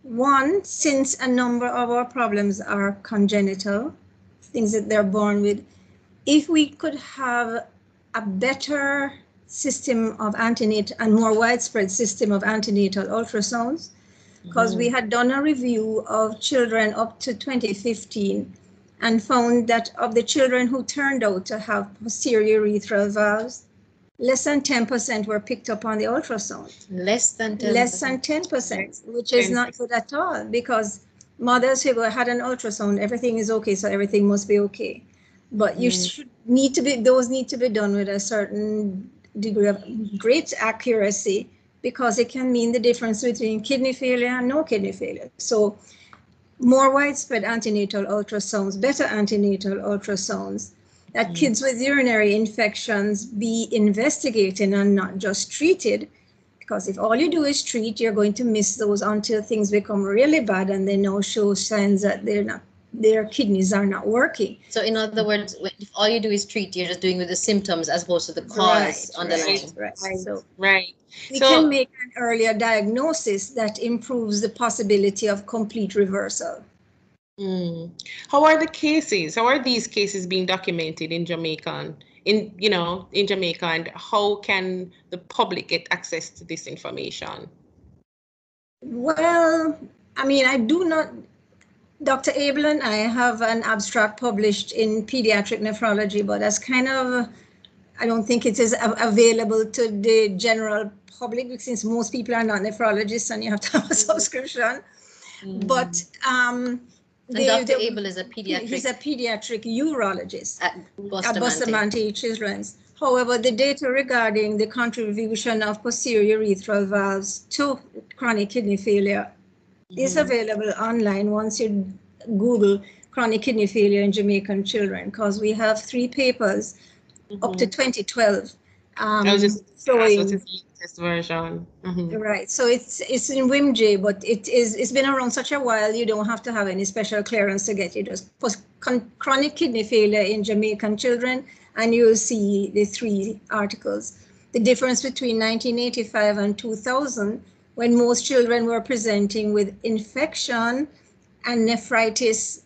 one, since a number of our problems are congenital, things that they're born with, if we could have a better system of antenatal and more widespread system of antenatal ultrasounds, because mm-hmm. we had done a review of children up to 2015 and found that of the children who turned out to have posterior urethral valves, less than 10% were picked up on the ultrasound. Less than 10%. Less than 10%, which is 10%. not good at all because mothers who had an ultrasound, everything is okay, so everything must be okay. But you mm. should need to be, those need to be done with a certain degree of great accuracy because it can mean the difference between kidney failure and no kidney failure. So more widespread antenatal ultrasounds, better antenatal ultrasounds, that mm. kids with urinary infections be investigated and not just treated. Because if all you do is treat, you're going to miss those until things become really bad and they now show signs that they're not their kidneys are not working. So in other words, if all you do is treat, you're just doing with the symptoms as opposed to the cause right, underlying. Right, right. So right. We so, can make an earlier diagnosis that improves the possibility of complete reversal. Mm. How are the cases? How are these cases being documented in Jamaica? And in you know, in Jamaica, and how can the public get access to this information? Well, I mean, I do not. Dr. Abel and I have an abstract published in pediatric nephrology, but that's kind of, I don't think it is available to the general public since most people are not nephrologists and you have to have a subscription. Mm. But um, and Dr. Abel is a pediatric. He's a pediatric urologist at Bustamante. At Bustamante Children's. However, the data regarding the contribution of posterior urethral valves to chronic kidney failure. Is available online once you Google chronic kidney failure in Jamaican children, because we have three papers mm-hmm. up to 2012 um, showing latest version. Mm-hmm. Right. So it's it's in WIMJ, but it is it's been around such a while. You don't have to have any special clearance to get it. Just post chronic kidney failure in Jamaican children, and you'll see the three articles. The difference between 1985 and 2000, when most children were presenting with infection and nephritis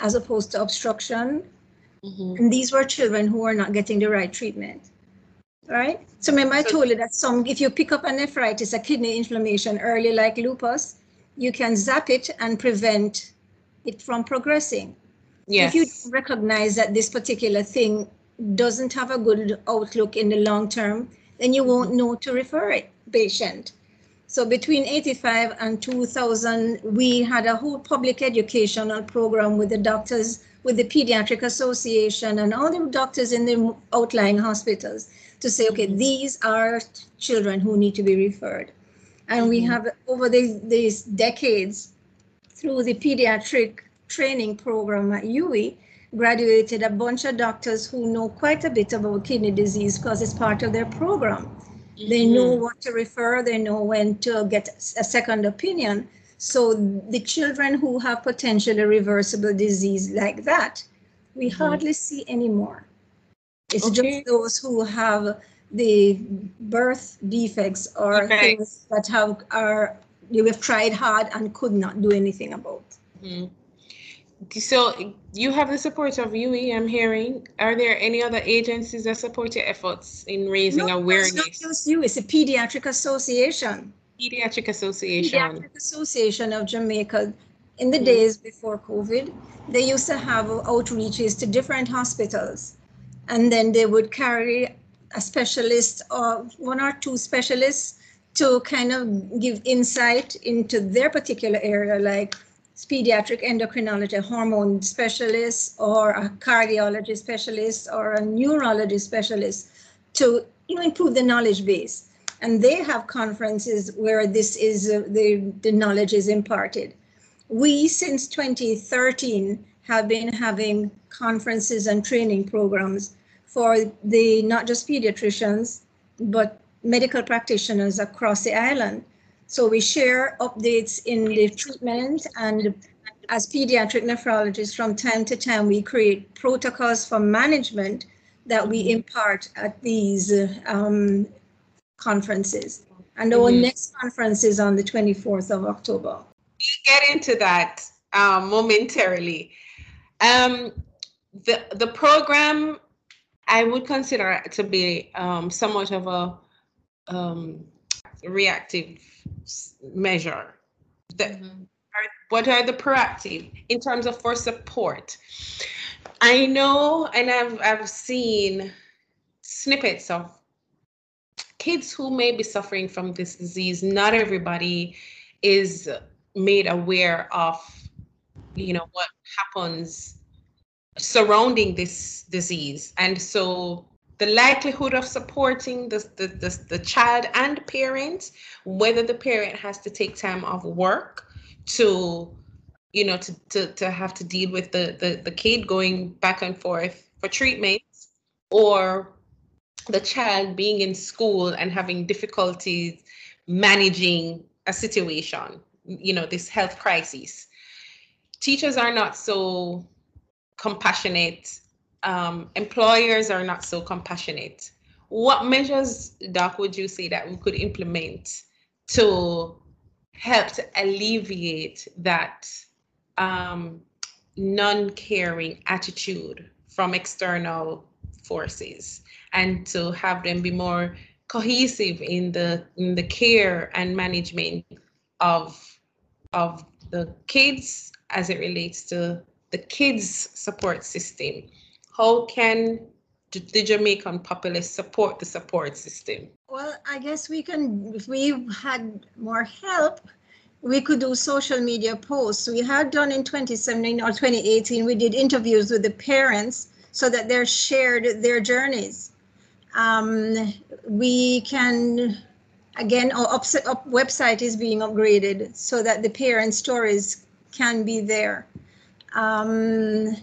as opposed to obstruction. Mm-hmm. And these were children who were not getting the right treatment right? So remember I told you that some, if you pick up a nephritis, a kidney inflammation early like lupus, you can zap it and prevent it from progressing. Yes. If you recognize that this particular thing doesn't have a good outlook in the long term, then you won't know to refer it patient. So between 85 and 2000, we had a whole public educational program with the doctors, with the Pediatric Association and all the doctors in the outlying hospitals to say, okay, mm-hmm. these are children who need to be referred. And we mm-hmm. have, over these, these decades, through the pediatric training program at UWI, graduated a bunch of doctors who know quite a bit about kidney disease because it's part of their program. Mm-hmm. They know what to refer, they know when to get a second opinion. So the children who have potentially reversible disease like that, we mm-hmm. hardly see anymore. It's okay. just those who have the birth defects or okay. things that have are you have tried hard and could not do anything about. Mm-hmm. So you have the support of UWI, I'm hearing. Are there any other agencies that support your efforts in raising No, awareness? It's not just you, it's a pediatric association. Pediatric Association. Pediatric Association of Jamaica. In the Mhm. days before COVID, they used to have outreaches to different hospitals. And then they would carry a specialist or one or two specialists to kind of give insight into their particular area, like pediatric endocrinology, hormone specialist, or a cardiology specialist, or a neurology specialist to you know, improve the knowledge base and they have conferences where this is uh, the, the knowledge is imparted. We, since 2013, have been having conferences and training programs for the not just pediatricians, but medical practitioners across the island. So we share updates in the treatment and as pediatric nephrologists, from time to time, we create protocols for management that we impart at these um, conferences. And our Mhm. next conference is on the 24th of October. We'll get into that um, momentarily. Um, the the program I would consider to be um, somewhat of a um, reactive measure. The, Mhm. are, what are the proactive in terms of for support? I know, and I've I've seen snippets of kids who may be suffering from this disease. Not everybody is made aware of, you know, what happens surrounding this disease, and so the likelihood of supporting the, the, the, the child and parent, whether the parent has to take time off work to, you know, to, to, to have to deal with the, the, the kid going back and forth for treatment, or the child being in school and having difficulties managing a situation, you know, this health crisis. Teachers are not so compassionate um, employers are not so compassionate. What measures, Doc, would you say that we could implement to help to alleviate that um, non-caring attitude from external forces and to have them be more cohesive in the in the care and management of of the kids as it relates to the kids support system how can the Jamaican populace support the support system? Well, I guess we can, if we had more help, we could do social media posts. We had done in 2017 or 2018, we did interviews with the parents so that they shared their journeys. Um, we can, again, our ups- up website is being upgraded so that the parent stories can be there. Um,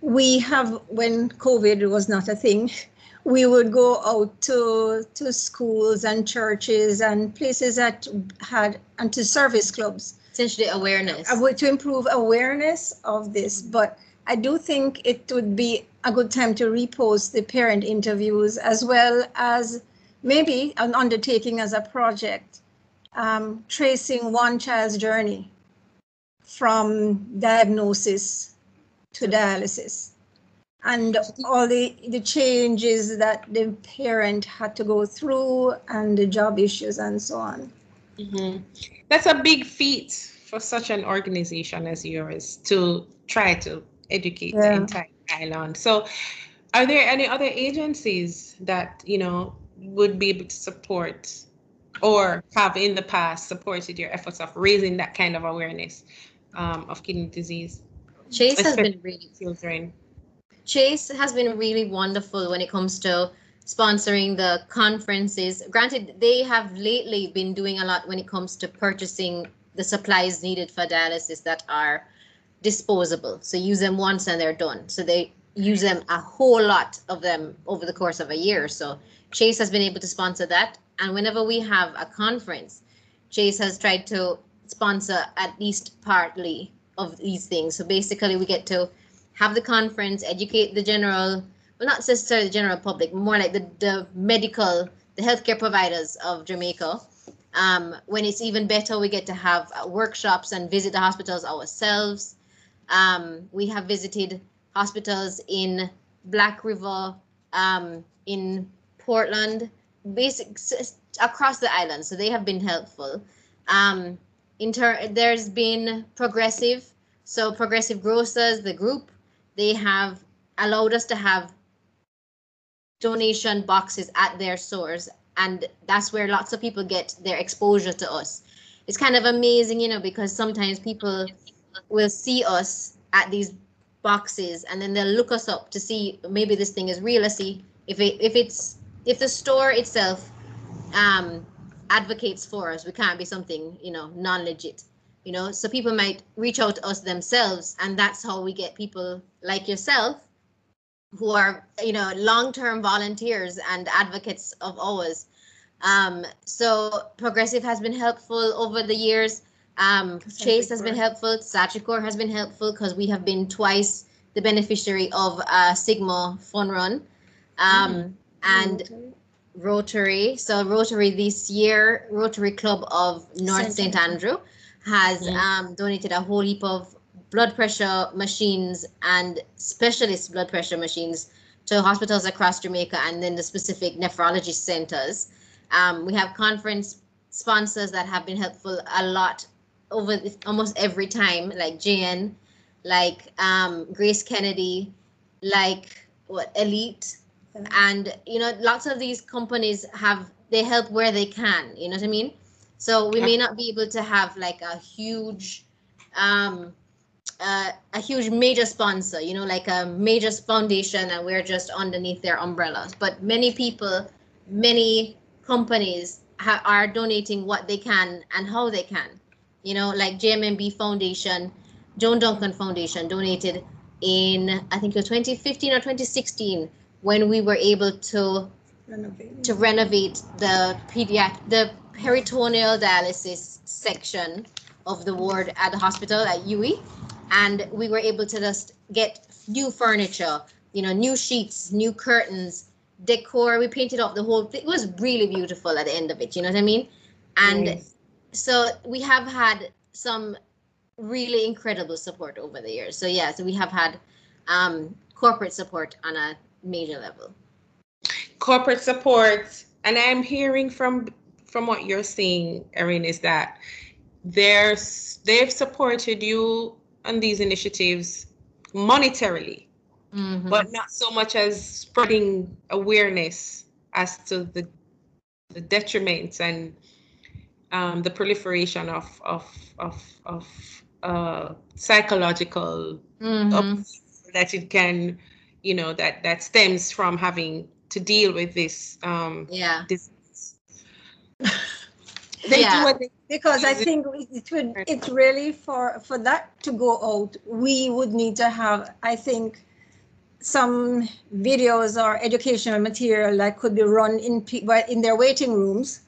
we have, when COVID was not a thing, we would go out to to schools and churches and places that had and to service clubs Essentially awareness. uh, to improve awareness of this. But I do think it would be a good time to repost the parent interviews as well as maybe an undertaking as a project, um, tracing one child's journey from diagnosis to dialysis and all the, the changes that the parent had to go through and the job issues and so on. Mhm. That's a big feat for such an organization as yours to try to educate the entire island. So, are there any other agencies that you know would be able to support or have in the past supported your efforts of raising that kind of awareness um, of kidney disease, Chase has been really children? Chase has been really wonderful when it comes to sponsoring the conferences. Granted, they have lately been doing a lot when it comes to purchasing the supplies needed for dialysis that are disposable. So use them once and they're done. So they use them a whole lot of them over the course of a year. So Chase has been able to sponsor that. And whenever we have a conference, Chase has tried to sponsor at least partly of these things. So basically, we get to have the conference, educate the general, well, not necessarily the general public, more like the, the medical, the healthcare providers of Jamaica. Um, when it's even better, we get to have uh, workshops and visit the hospitals ourselves. Um, we have visited hospitals in Black River, um, in Portland, basic across the island. So they have been helpful. Um, in ter- there's been progressive. So progressive grocers, the group, they have allowed us to have donation boxes at their stores. And that's where lots of people get their exposure to us. It's kind of amazing you know because sometimes people will see us at these boxes and then they'll look us up to see maybe this thing is real. Let's see if it if it's if the store itself um advocates for us we can't be something you know non-legit you know? So people might reach out to us themselves and that's how we get people like yourself who are you know long-term volunteers and advocates of ours. Um, so progressive has been helpful over the years. Um, chase has been helpful. Sagicor has been helpful because we have been twice the beneficiary of a sigma fun run. Um, and Rotary. So Rotary this year, Rotary Club of North St. Andrew has Mhm. um, donated a whole heap of blood pressure machines and specialist blood pressure machines to hospitals across Jamaica and then the specific nephrology centers. Um, we have conference sponsors that have been helpful a lot over the, almost every time, like JN, like um, Grace Kennedy, like what Elite, and you know lots of these companies have they help where they can you know what i mean so we may not be able to have like a huge um uh, a huge major sponsor you know like a major foundation and we're just underneath their umbrellas. But many people many companies ha- are donating what they can and how they can. You know like JMMB foundation joan duncan foundation donated in i think it was 2015 or 2016 when we were able to renovate. to renovate the pediatric the peritoneal dialysis section of the ward at the hospital at UWI and we were able to just get new furniture you know new sheets new curtains decor. We painted up the whole thing it was really beautiful at the end of it you know what i mean? And Nice. so we have had some really incredible support over the years. So yeah so we have had um corporate support on a major level. Corporate support and i'm hearing from from what you're seeing, erin is that there's they've supported you on these initiatives monetarily Mhm. but not so much as spreading awareness as to the the detriments and um, the proliferation of of of of uh, psychological Mhm. that it can you know that that stems from having to deal with this um, yeah disease. They Yeah. do what they Because I Is think it would, it's really for, for that to go out, we would need to have, I think, some videos or educational material that could be run in, pe- in their waiting rooms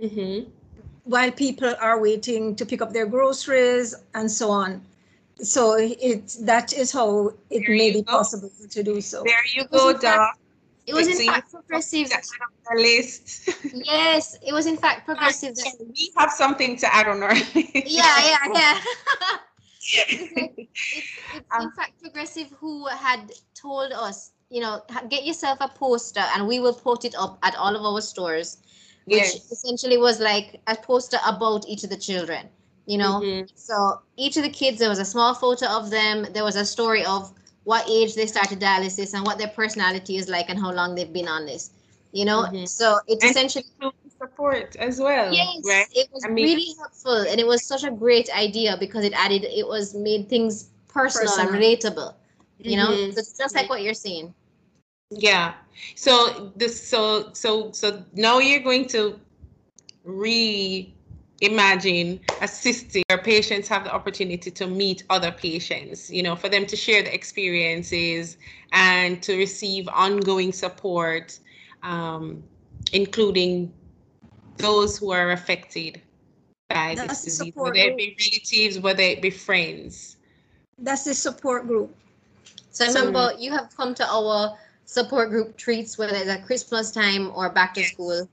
Mhm. while people are waiting to pick up their groceries and so on. So it, that is how it There may be go. possible to do so. There you go, in Doc. It was in fact progressive on our list. yes it was in fact progressive that, we have something to add on our list. yeah yeah yeah it's, like, it's, it's Um, in fact progressive who had told us you know get yourself a poster and we will put it up at all of our stores which Yes. essentially was like a poster about each of the children you know Mhm. so each of the kids there was a small photo of them there was a story of what age they started dialysis and what their personality is like and how long they've been on this you know Mhm. so it And essentially support as well. yes Right? it was I mean- really helpful and it was such a great idea because it added it was made things personal, and Personal. relatable you know Mhm. so it's just like what you're saying Yeah. So this so so so now you're going to reimagine assisting your patients have the opportunity to meet other patients, you know, for them to share the experiences and to receive ongoing support, um, including those who are affected by That's this disease, support whether it be relatives, whether it be friends. That's the support group. so So- remember you have come to our support group treats whether it's at christmas time or back to Yes. school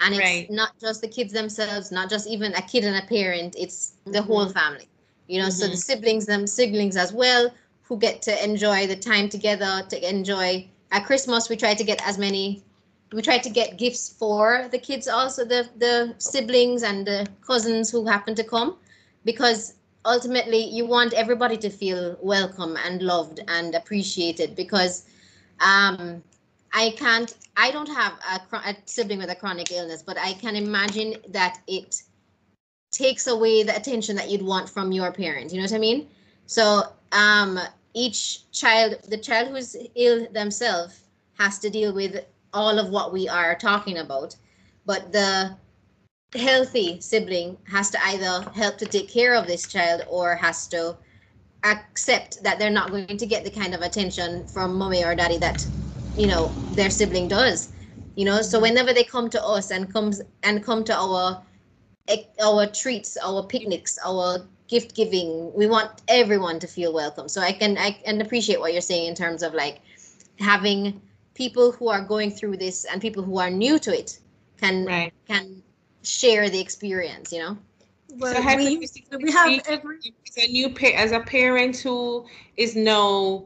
and it's Right. not just the kids themselves not just even a kid and a parent it's the whole Mhm. family You know, so the Mhm. siblings, them siblings as well, who get to enjoy the time together, to enjoy at Christmas, we try to get as many we try to get gifts for the kids also the the siblings and the cousins who happen to come because ultimately you want everybody to feel welcome and loved and appreciated because um i can't i don't have a, a sibling with a chronic illness but i can imagine that it takes away the attention that you'd want from your parent you know what i mean? So um each child the child who's ill themselves has to deal with all of what we are talking about but the healthy sibling has to either help to take care of this child or has to accept that they're not going to get the kind of attention from mommy or daddy that you know their sibling does you know? So whenever they come to us and comes and come to our eh, our treats our picnics our gift giving we want everyone to feel welcome. So i can i can appreciate what you're saying in terms of like having people who are going through this and people who are new to it can Right. can share the experience you know? Well, so we, hypothetically we have every, as a new pa- as a parent who is now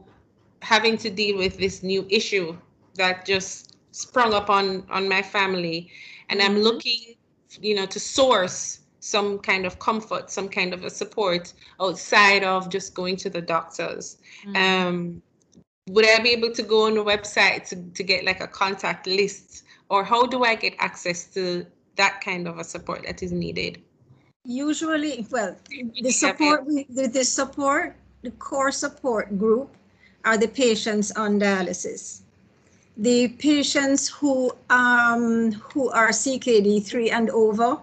having to deal with this new issue that just sprung up on on my family. And i'm Mhm. looking you know to source some kind of comfort some kind of a support outside of just going to the doctors. Um would i be able to go on the website to, to get like a contact list? Or how do i get access to that kind of a support that is needed? Usually, well, the support, the, the support, the core support group are the patients on dialysis. The patients who, um, who are CKD three and over,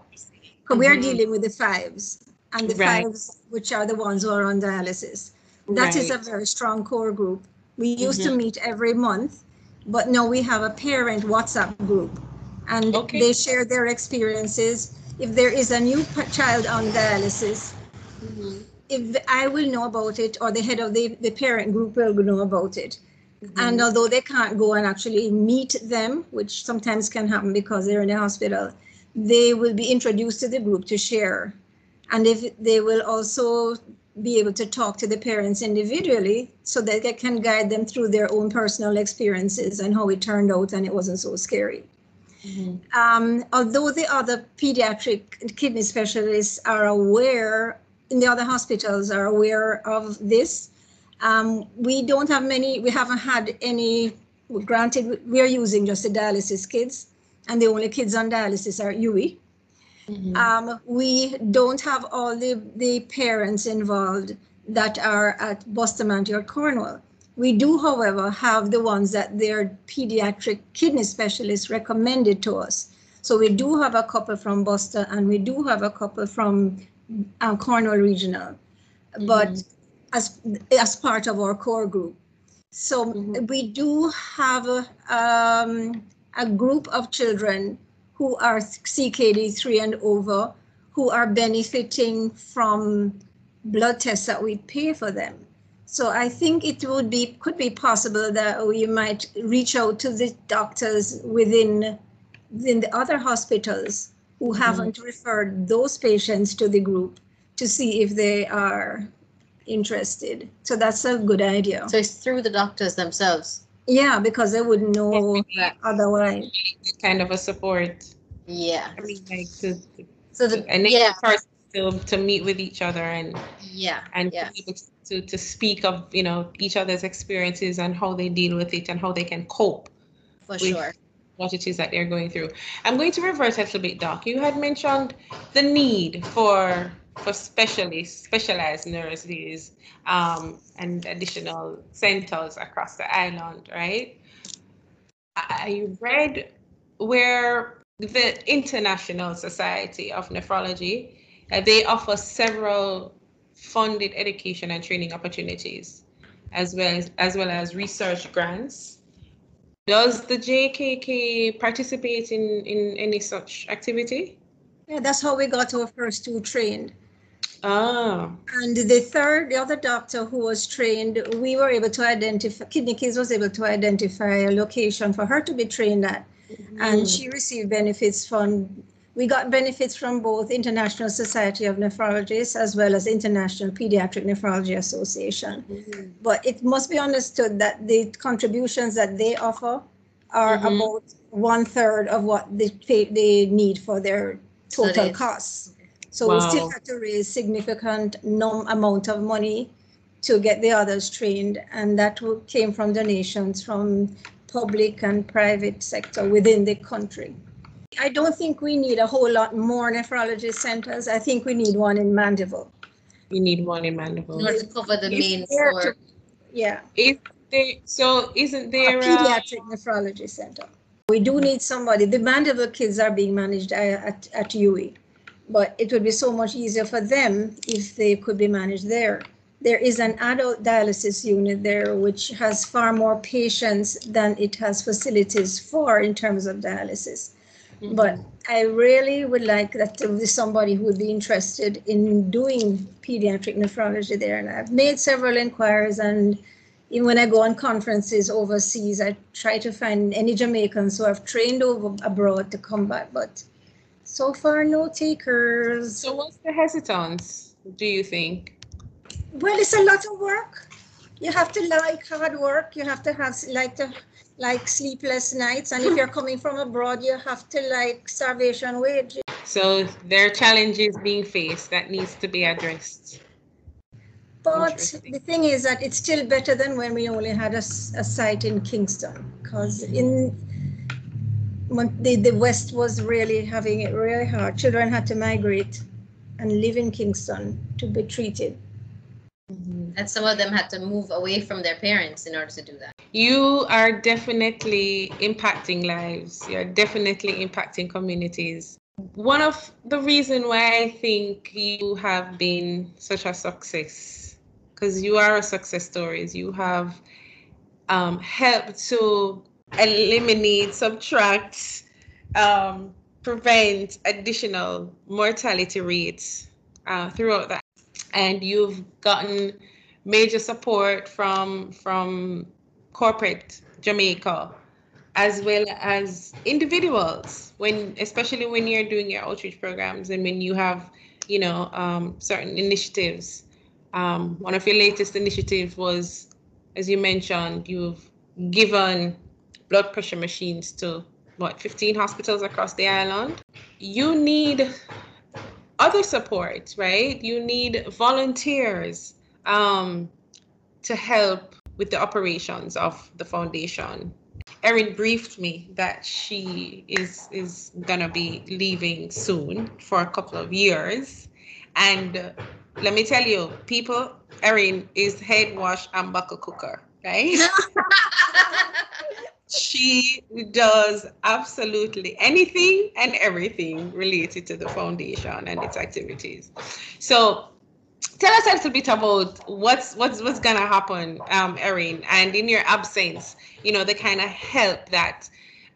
'cause we are Mhm. dealing with the fives and the Right. fives, which are the ones who are on dialysis. That is a very strong core group. We used to Mhm. meet every month, but now we have a parent WhatsApp group. And Okay. they share their experiences. If there is a new p- child on dialysis, Mhm. If I will know about it or the head of the, the parent group will know about it. And Mhm. although they can't go and actually meet them, which sometimes can happen because they're in the hospital, they will be introduced to the group to share. And if they will also be able to talk to the parents individually so that they can guide them through their own personal experiences and how it turned out and it wasn't so scary. Mhm. Um, although the other pediatric kidney specialists are aware, in the other hospitals are aware of this, um, we don't have many, we haven't had any, granted, we are using just the dialysis kids, and the only kids on dialysis are UWI. Mhm. Um, we don't have all the, the parents involved that are at Bustamante or Cornwall. We do, however, have the ones that their pediatric kidney specialist recommended to us. So we do have a couple from Boston and we do have a couple from um, Cornwall Regional, but Mhm. as, as part of our core group. So Mhm. we do have a, um, a group of children who are CKD three and over, who are benefiting from blood tests that we pay for them. So I think it would be, could be possible that we might reach out to the doctors within, within the other hospitals who haven't mm-hmm. referred those patients to the group to see if they are interested. So that's a good idea. so it's through the doctors themselves Yeah, because they wouldn't know Right. otherwise. Kind of a support. yeah I mean, like to, to, so to the enable yeah persons to, to meet with each other and yeah and yeah to, to to speak of you know each other's experiences and how they deal with it and how they can cope for with sure what it is that they're going through. I'm going to revert a little bit, Doc. You had mentioned the need for for specialists, specialized nurses, um, and additional centers across the island, right? I read where the International Society of Nephrology, uh, they offer several funded education and training opportunities, as well as, as well as research grants. Does the JKK participate in, in any such activity? Yeah, that's how we got our first two trained. Ah, And the third, the other doctor who was trained, we were able to identify, Kidney Kids was able to identify a location for her to be trained at. And mm, she received benefits from We got benefits from both International Society of Nephrologists as well as International Pediatric Nephrology Association. Mm-hmm. But it must be understood that the contributions that they offer are Mhm. about one third of what they pay, they need for their total they- costs. So we still have to raise significant num amount of money to get the others trained, and that came from donations from public and private sector within the country. I don't think we need a whole lot more nephrology centers. I think we need one in Mandeville. We need one in In Mandeville. order to cover the It's main there Yeah. Is there, so isn't there, a pediatric nephrology center. We do need somebody. The Mandeville kids are being managed uh, at, at UWI, but it would be so much easier for them if they could be managed there. There is an adult dialysis unit there, which has far more patients than it has facilities for in terms of dialysis. Mm-hmm. But I really would like that to be somebody who would be interested in doing pediatric nephrology there. And I've made several inquiries and even when I go on conferences overseas, I try to find any Jamaicans who have trained over abroad to come back, but so far no takers. so what's the hesitance, do you think? Well, it's a lot of work. You have to like hard work. You have to have like to like sleepless nights, and if you're coming from abroad, you have to like starvation wage. So there are challenges being faced that needs to be addressed. But the thing is that it's still better than when we only had a, a site in Kingston, because in the, the West was really having it really hard. Children had to migrate and live in Kingston to be treated. And some of them had to move away from their parents in order to do that. You are definitely impacting lives. You're definitely impacting communities. One of the reason why I think you have been such a success, because you are a success story, is you have um, helped to eliminate, subtract, um, prevent additional mortality rates uh, throughout that. And you've gotten major support from from corporate Jamaica as well as individuals when especially when you're doing your outreach programs and when you have you know um, certain initiatives. Um, one of your latest initiatives was as you mentioned you've given blood pressure machines to what 15 hospitals across the island. You need other support right you need volunteers um, to help with the operations of the foundation. Erin briefed me that she is is gonna be leaving soon for a couple of years, and uh, let me tell you, people, Erin is head wash and buckle cooker, right? she does absolutely anything and everything related to the foundation and its activities. So tell us a little bit about what's what's what's gonna happen, um, Erin, and in your absence, you know, the kind of help that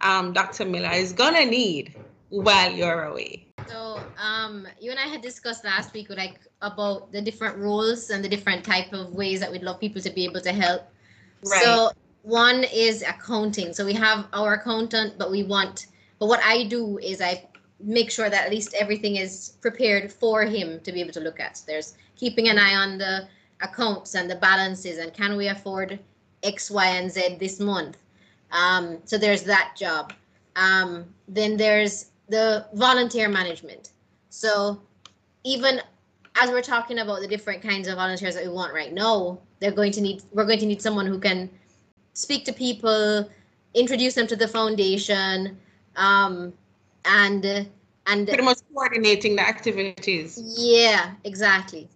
um, Dr. Miller is gonna need while you're away. So, um, you and I had discussed last week, like about the different roles and the different type of ways that we'd love people to be able to help. Right. So, one is accounting. So we have our accountant, but we want. But what I do is I make sure that at least everything is prepared for him to be able to look at. So there's keeping an eye on the accounts and the balances and can we afford X, Y, and Z this month. Um, so there's that job. Um, then there's the volunteer management. So even as we're talking about the different kinds of volunteers that we want right now, they're going to need we're going to need someone who can speak to people, introduce them to the foundation, um, and and Pretty much coordinating the activities. yeah, exactly.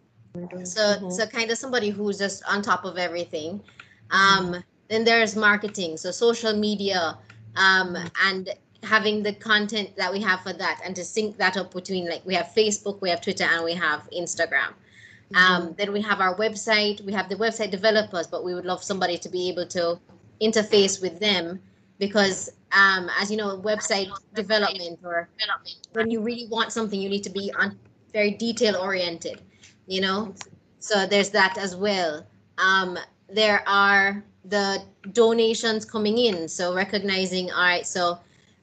So Mhm. so kind of somebody who's just on top of everything. Um, then there's marketing, so social media, um, and having the content that we have for that, and to sync that up between like we have Facebook, we have Twitter, and we have Instagram. Um, then we have our website. We have the website developers, but we would love somebody to be able to interface with them because, um, as you know, website development or when you really want something, you need to be on very detail oriented. You know, so there's that as well. Um, there are the donations coming in, so recognizing. All right, so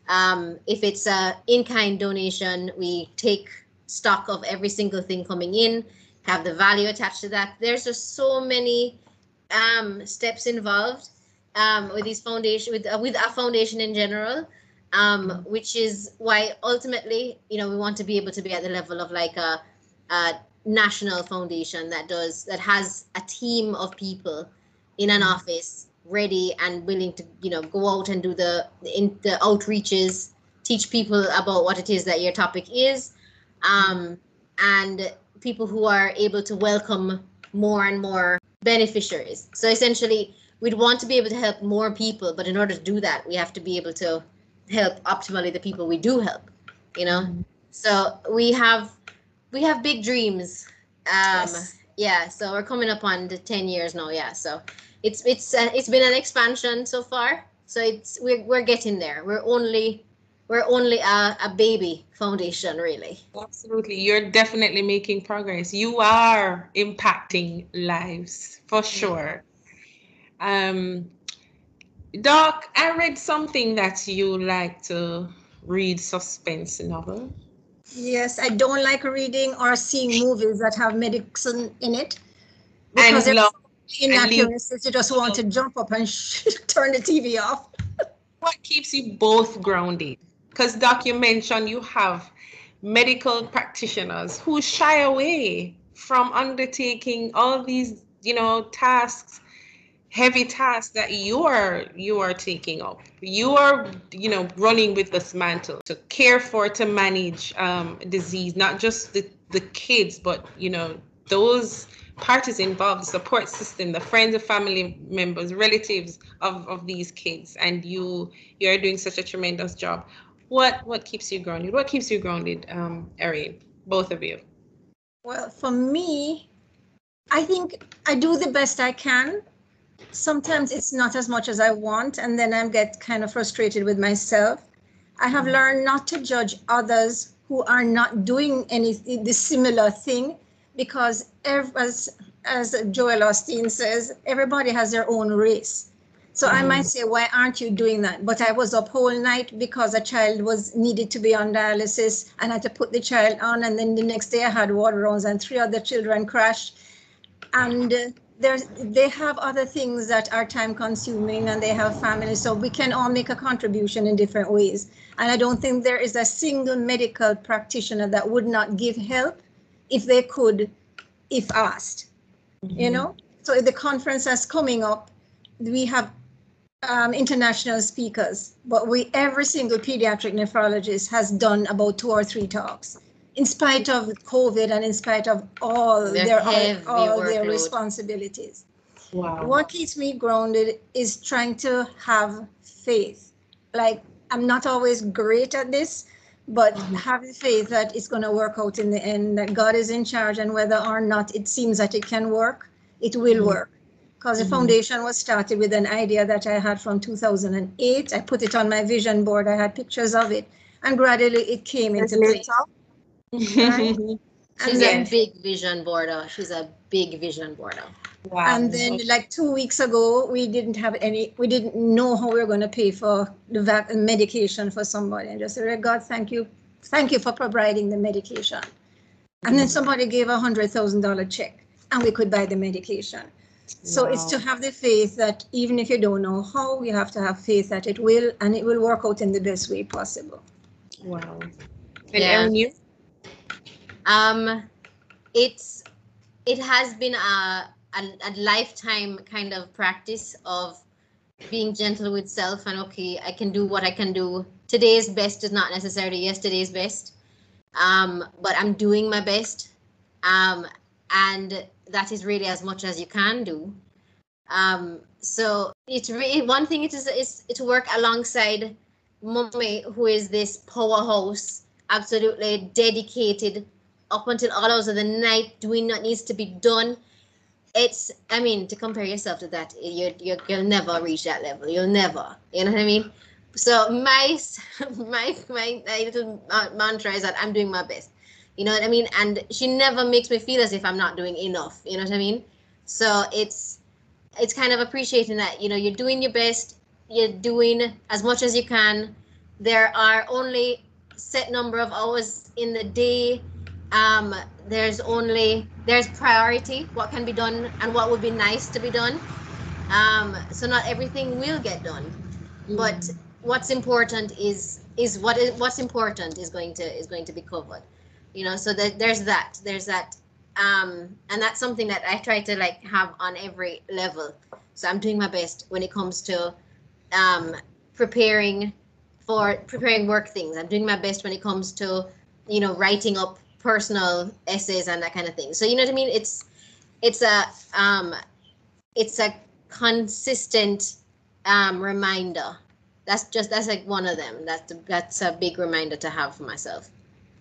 Um, if it's a in-kind donation, we take stock of every single thing coming in, have the value attached to that. There's just so many um, steps involved um, with these foundation with uh, with our foundation in general, um, which is why ultimately, you know, we want to be able to be at the level of like a, a national foundation that does that has a team of people in an office ready and willing to you know go out and do the in the outreaches teach people about what it is that your topic is um, and people who are able to welcome more and more beneficiaries. So essentially we'd want to be able to help more people but in order to do that we have to be able to help optimally the people we do help you know? So we have we have big dreams. Um Yes. yeah so we're coming up on the 10 years now yeah so it's it's uh, it's been an expansion so far. So it's we're, we're getting there. We're only we're only a, a baby foundation really Absolutely. You're definitely making progress. You are impacting lives for sure. Um, Doc, I read something that you like to read suspense novel. Yes, I don't like reading or seeing movies that have medicine in it. Because there's love- inaccuracies, you just want to jump up and turn the TV off. What keeps you both grounded? Because Doc, you mentioned you have medical practitioners who shy away from undertaking all these, you know, tasks, heavy tasks that you are you are taking up. You are, you know, running with this mantle to care for, to manage um, disease, not just the the kids, but you know those parties involved, the support system, the friends, the family members, relatives of, of these kids, and you you're doing such a tremendous job. What what keeps you grounded? What keeps you grounded, um, Erin? Both of you. Well, for me, I think I do the best I can. Sometimes it's not as much as I want, and then I get kind of frustrated with myself. I have learned not to judge others who are not doing any the similar thing, because as as Joel Osteen says, everybody has their own race. So I might say, why aren't you doing that? But I was up whole night because a child was needed to be on dialysis and I had to put the child on. And then the next day I had ward rounds and three other children crashed. And uh, there's, they have other things that are time consuming and they have families. So we can all make a contribution in different ways. And I don't think there is a single medical practitioner that would not give help if they could, if asked you know so the conference that's coming up we have um, international speakers but we every single pediatric nephrologist has done about two or three talks in spite of covid and in spite of all Their their heavy all their responsibilities Wow. what keeps me grounded is trying to have faith like i'm not always great at this but Mhm. having faith that it's going to work out in the end that god is in charge and whether or not it seems that it can work it will Mhm. work because the Mhm. foundation was started with an idea that i had from 2008 i put it on my vision board i had pictures of it and gradually it came into place Right. she's and a big vision boarder she's a big vision boarder wow. And then, like two weeks ago, we didn't have any. We didn't know how we were going to pay for the vac- medication for somebody. And just said, God, thank you, thank you for providing the medication. And then Mhm. somebody gave a hundred thousand dollar check, and we could buy the medication. So it's to have the faith that even if you don't know how, you have to have faith that it will, and it will work out in the best way possible. Wow. And Yeah. Erin, you? Um, it's it has been a, a a lifetime kind of practice of being gentle with self and okay, I can do what I can do. Today's best is not necessarily yesterday's best, um, but I'm doing my best, um, and that is really as much as you can do. Um, so it's really one thing. It is is to work alongside Mummy, who is this powerhouse, absolutely dedicated up until all hours of the night doing what needs to be done. It's, I mean, to compare yourself to that, you you you'll never reach that level. You'll never. You know what I mean? So my my my, my little mantra is that I'm doing my best. You know what I mean? And she never makes me feel as if I'm not doing enough. You know what I mean? So it's it's kind of appreciating that you know you're doing your best. You're doing as much as you can. there are only set number of hours in the day. Um, there's only there's priority, what can be done and what would be nice to be done. Um, so not everything will get done, but what's important is is what is what's important is going to is going to be covered. You know, so that there's that there's that um and that's something that i try to like have on every level. So i'm doing my best when it comes to um preparing for preparing work things. I'm doing my best when it comes to you know writing up personal essays and that kind of thing. So you know what i mean? It's it's a um it's a consistent um reminder. That's just that's like one of them. That's that's a big reminder to have for myself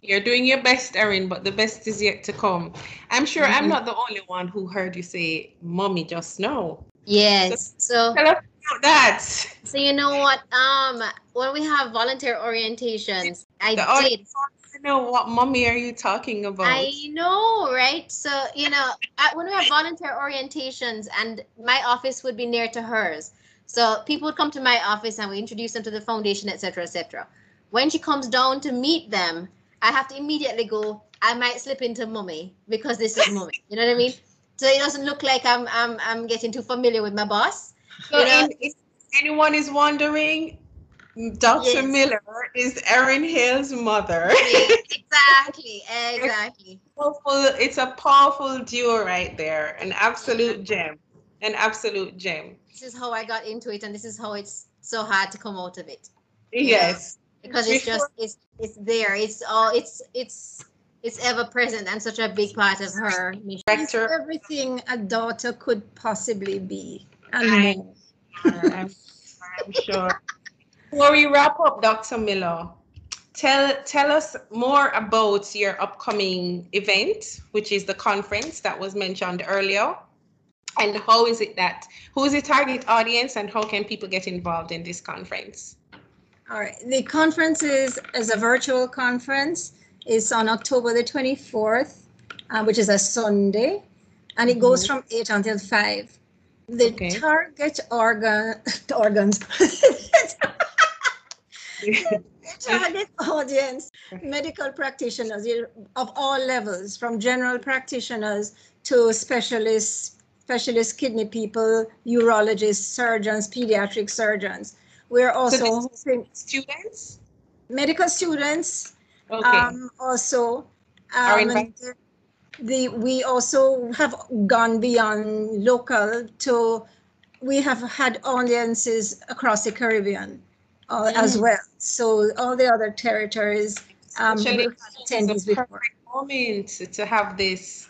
You're doing your best, Erin, but the best is yet to come. I'm sure I'm Mhm. not the only one who heard you say, Mommy, just know. yes so Tell us about that. So you know what? Um, when we have volunteer orientations, I The did. I know what mommy are you talking about? I know, right? So you know, when we have volunteer orientations, and my office would be near to hers, so people would come to my office and we introduce them to the foundation, etc., etc. When she comes down to meet them, I have to immediately go. I might slip into mummy because this is mummy. You know what I mean? So it doesn't look like I'm I'm I'm getting too familiar with my boss. So you know- if anyone is wondering, Dr. Yes. Miller is Erin Hayle's mother. exactly, exactly. powerful, it's a powerful duo right there. An absolute gem. An absolute gem. this is how I got into it, and this is how it's so hard to come out of it Yes. Because it's just it's it's there. It's all it's it's it's ever present and such a big part of her mission. It's everything a daughter could possibly be and Right. more. I'm, I'm sure. Before we wrap up, Dr. Miller, tell tell us more about your upcoming event, which is the conference that was mentioned earlier. And how is it that who is the target audience and how can people get involved in this conference? All right. The conference is, is a virtual conference. It's on October the 24th, uh, which is a Sunday, and it goes from 8 until 5. The Okay. target organ, organs, target audience, medical practitioners of all levels, from general practitioners to specialists, specialist kidney people, urologists, surgeons, pediatric surgeons. We're also this- hoping Students? medical students Okay. um, also. Um, the, we also have gone beyond local to, we have had audiences across the Caribbean uh, as Mm. well. So all the other territories, um, Especially attendees it's a before. perfect moment to have this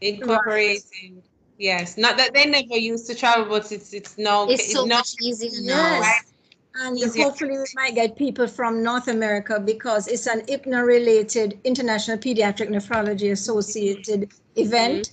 incorporating. Yes, not that they never used to travel, but it's it's now It's so now much easier now. Yes. And hopefully we might get people from North America because it's an IPNA-related International Pediatric Nephrology Associated event.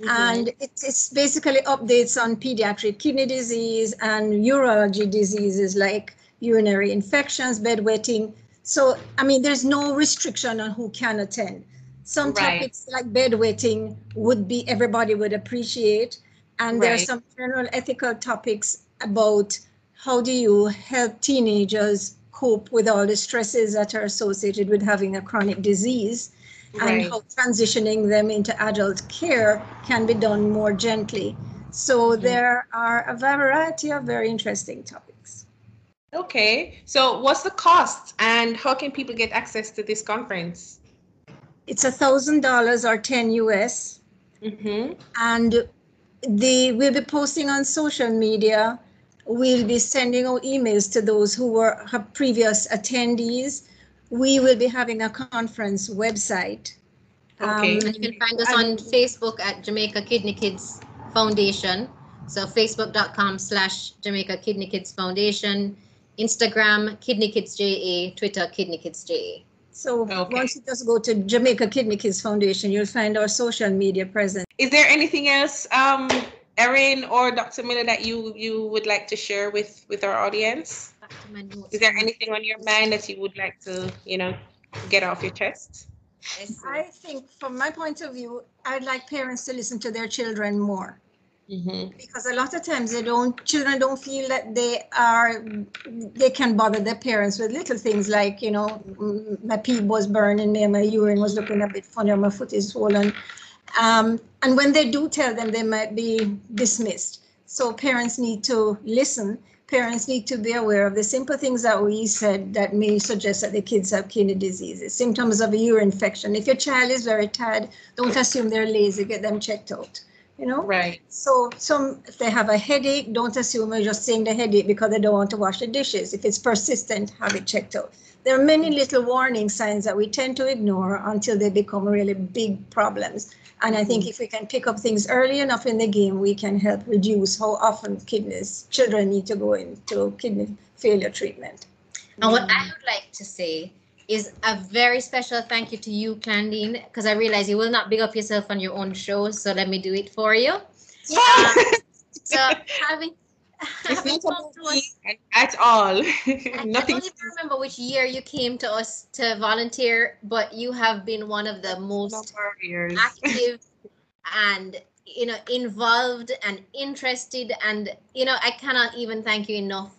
Mhm. And it's, it's basically updates on pediatric kidney disease and urology diseases like urinary infections, bedwetting. So, I mean, there's no restriction on who can attend. Some Right. topics like bedwetting would be, everybody would appreciate. And there are some general ethical topics about how do you help teenagers cope with all the stresses that are associated with having a chronic disease and how transitioning them into adult care can be done more gently. So Mhm. there are a variety of very interesting topics. Okay, so what's the cost and how can people get access to this conference? It's a thousand dollars or 10 US. Mm-hmm. And they will be posting on social media. We'll be sending out emails to those who were previous attendees. We will be having a conference website. Okay. Um, And you can find us on Facebook at Jamaica Kidney Kids Foundation. So facebook.com slash Jamaica Kidney Kids Foundation, Instagram Kidney Kids JA, Twitter Kidney Kids JA. So Okay. once you just go to Jamaica Kidney Kids Foundation, you'll find our social media present. Is there anything else, um, Erin or Dr. Miller, that you you would like to share with with our audience? Back to. Is there anything on your mind that you would like to, you know, get off your chest? I think from my point of view, I'd like parents to listen to their children more. Mhm. because a lot of times they don't children don't feel that they are they can bother their parents with little things like you know mm, my pee was burning me my urine was looking a bit funny or my foot is swollen um, and when they do tell them they might be dismissed so parents need to listen parents need to be aware of the simple things that we said that may suggest that the kids have kidney diseases symptoms of a urine infection if your child is very tired don't assume they're lazy get them checked out you know Right. so some, if they have a headache, don't assume they're just saying the headache because they don't want to wash the dishes. If it's persistent, have it checked out. There are many little warning signs that we tend to ignore until they become really big problems. And I think if we can pick up things early enough in the game, we can help reduce how often kidneys, children need to go into kidney failure treatment. And what I would like to say is a very special thank you to you, Clandine, because I realize you will not big up yourself on your own show, so let me do it for you. Um, so having, It's not come about to me us, at all. Nothing. I don't even remember which year you came to us to volunteer, but you have been one of the most active and you know involved and interested and you know i cannot even thank you enough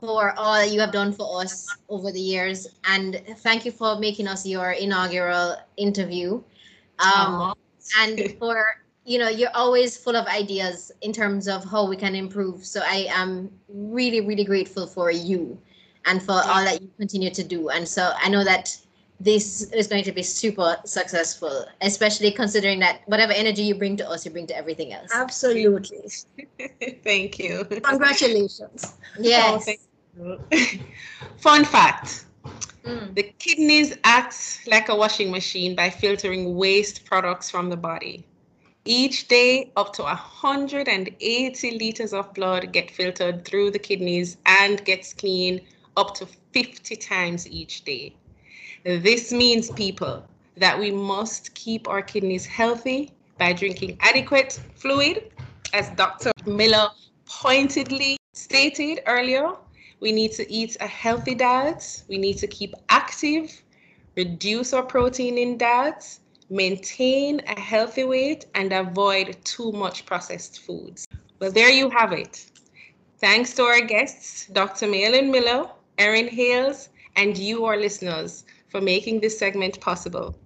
for all that you have done for us over the years and thank you for making us your inaugural interview um, and for you know you're always full of ideas in terms of how we can improve so i am really really grateful for you and for all that you continue to do and so i know that this is going to be super successful especially considering that whatever energy you bring to us you bring to everything else Absolutely. Thank you. Congratulations. yes thank you. Fun fact. Mm. The kidneys act like a washing machine by filtering waste products from the body. Each day, up to 180 liters of blood get filtered through the kidneys and gets cleaned up to 50 times each day. This means, people, that we must keep our kidneys healthy by drinking adequate fluid, as Dr. Miller pointedly stated earlier. We need to eat a healthy diet. We need to keep active, reduce our protein in diet, maintain a healthy weight, and avoid too much processed foods. Well, there you have it. Thanks to our guests, Dr. Maolynne Miller, Erin Hayles, and you, our listeners, for making this segment possible.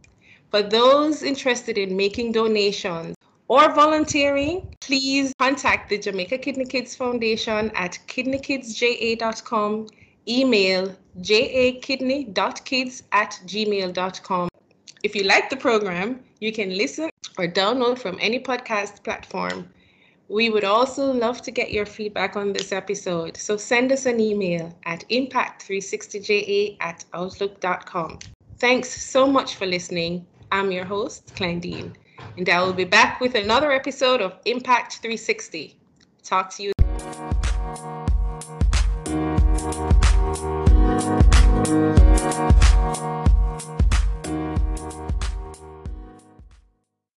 For those interested in making donations or volunteering, please contact the Jamaica Kidney Kids Foundation at kidneykidsja.com, email jakidney.kids at gmail.com. If you like the program, you can listen or download from any podcast platform. We would also love to get your feedback on this episode, so send us an email at impact360ja at outlook.com. Thanks so much for listening. I'm your host, Clandine, and I will be back with another episode of Impact 360. Talk to you.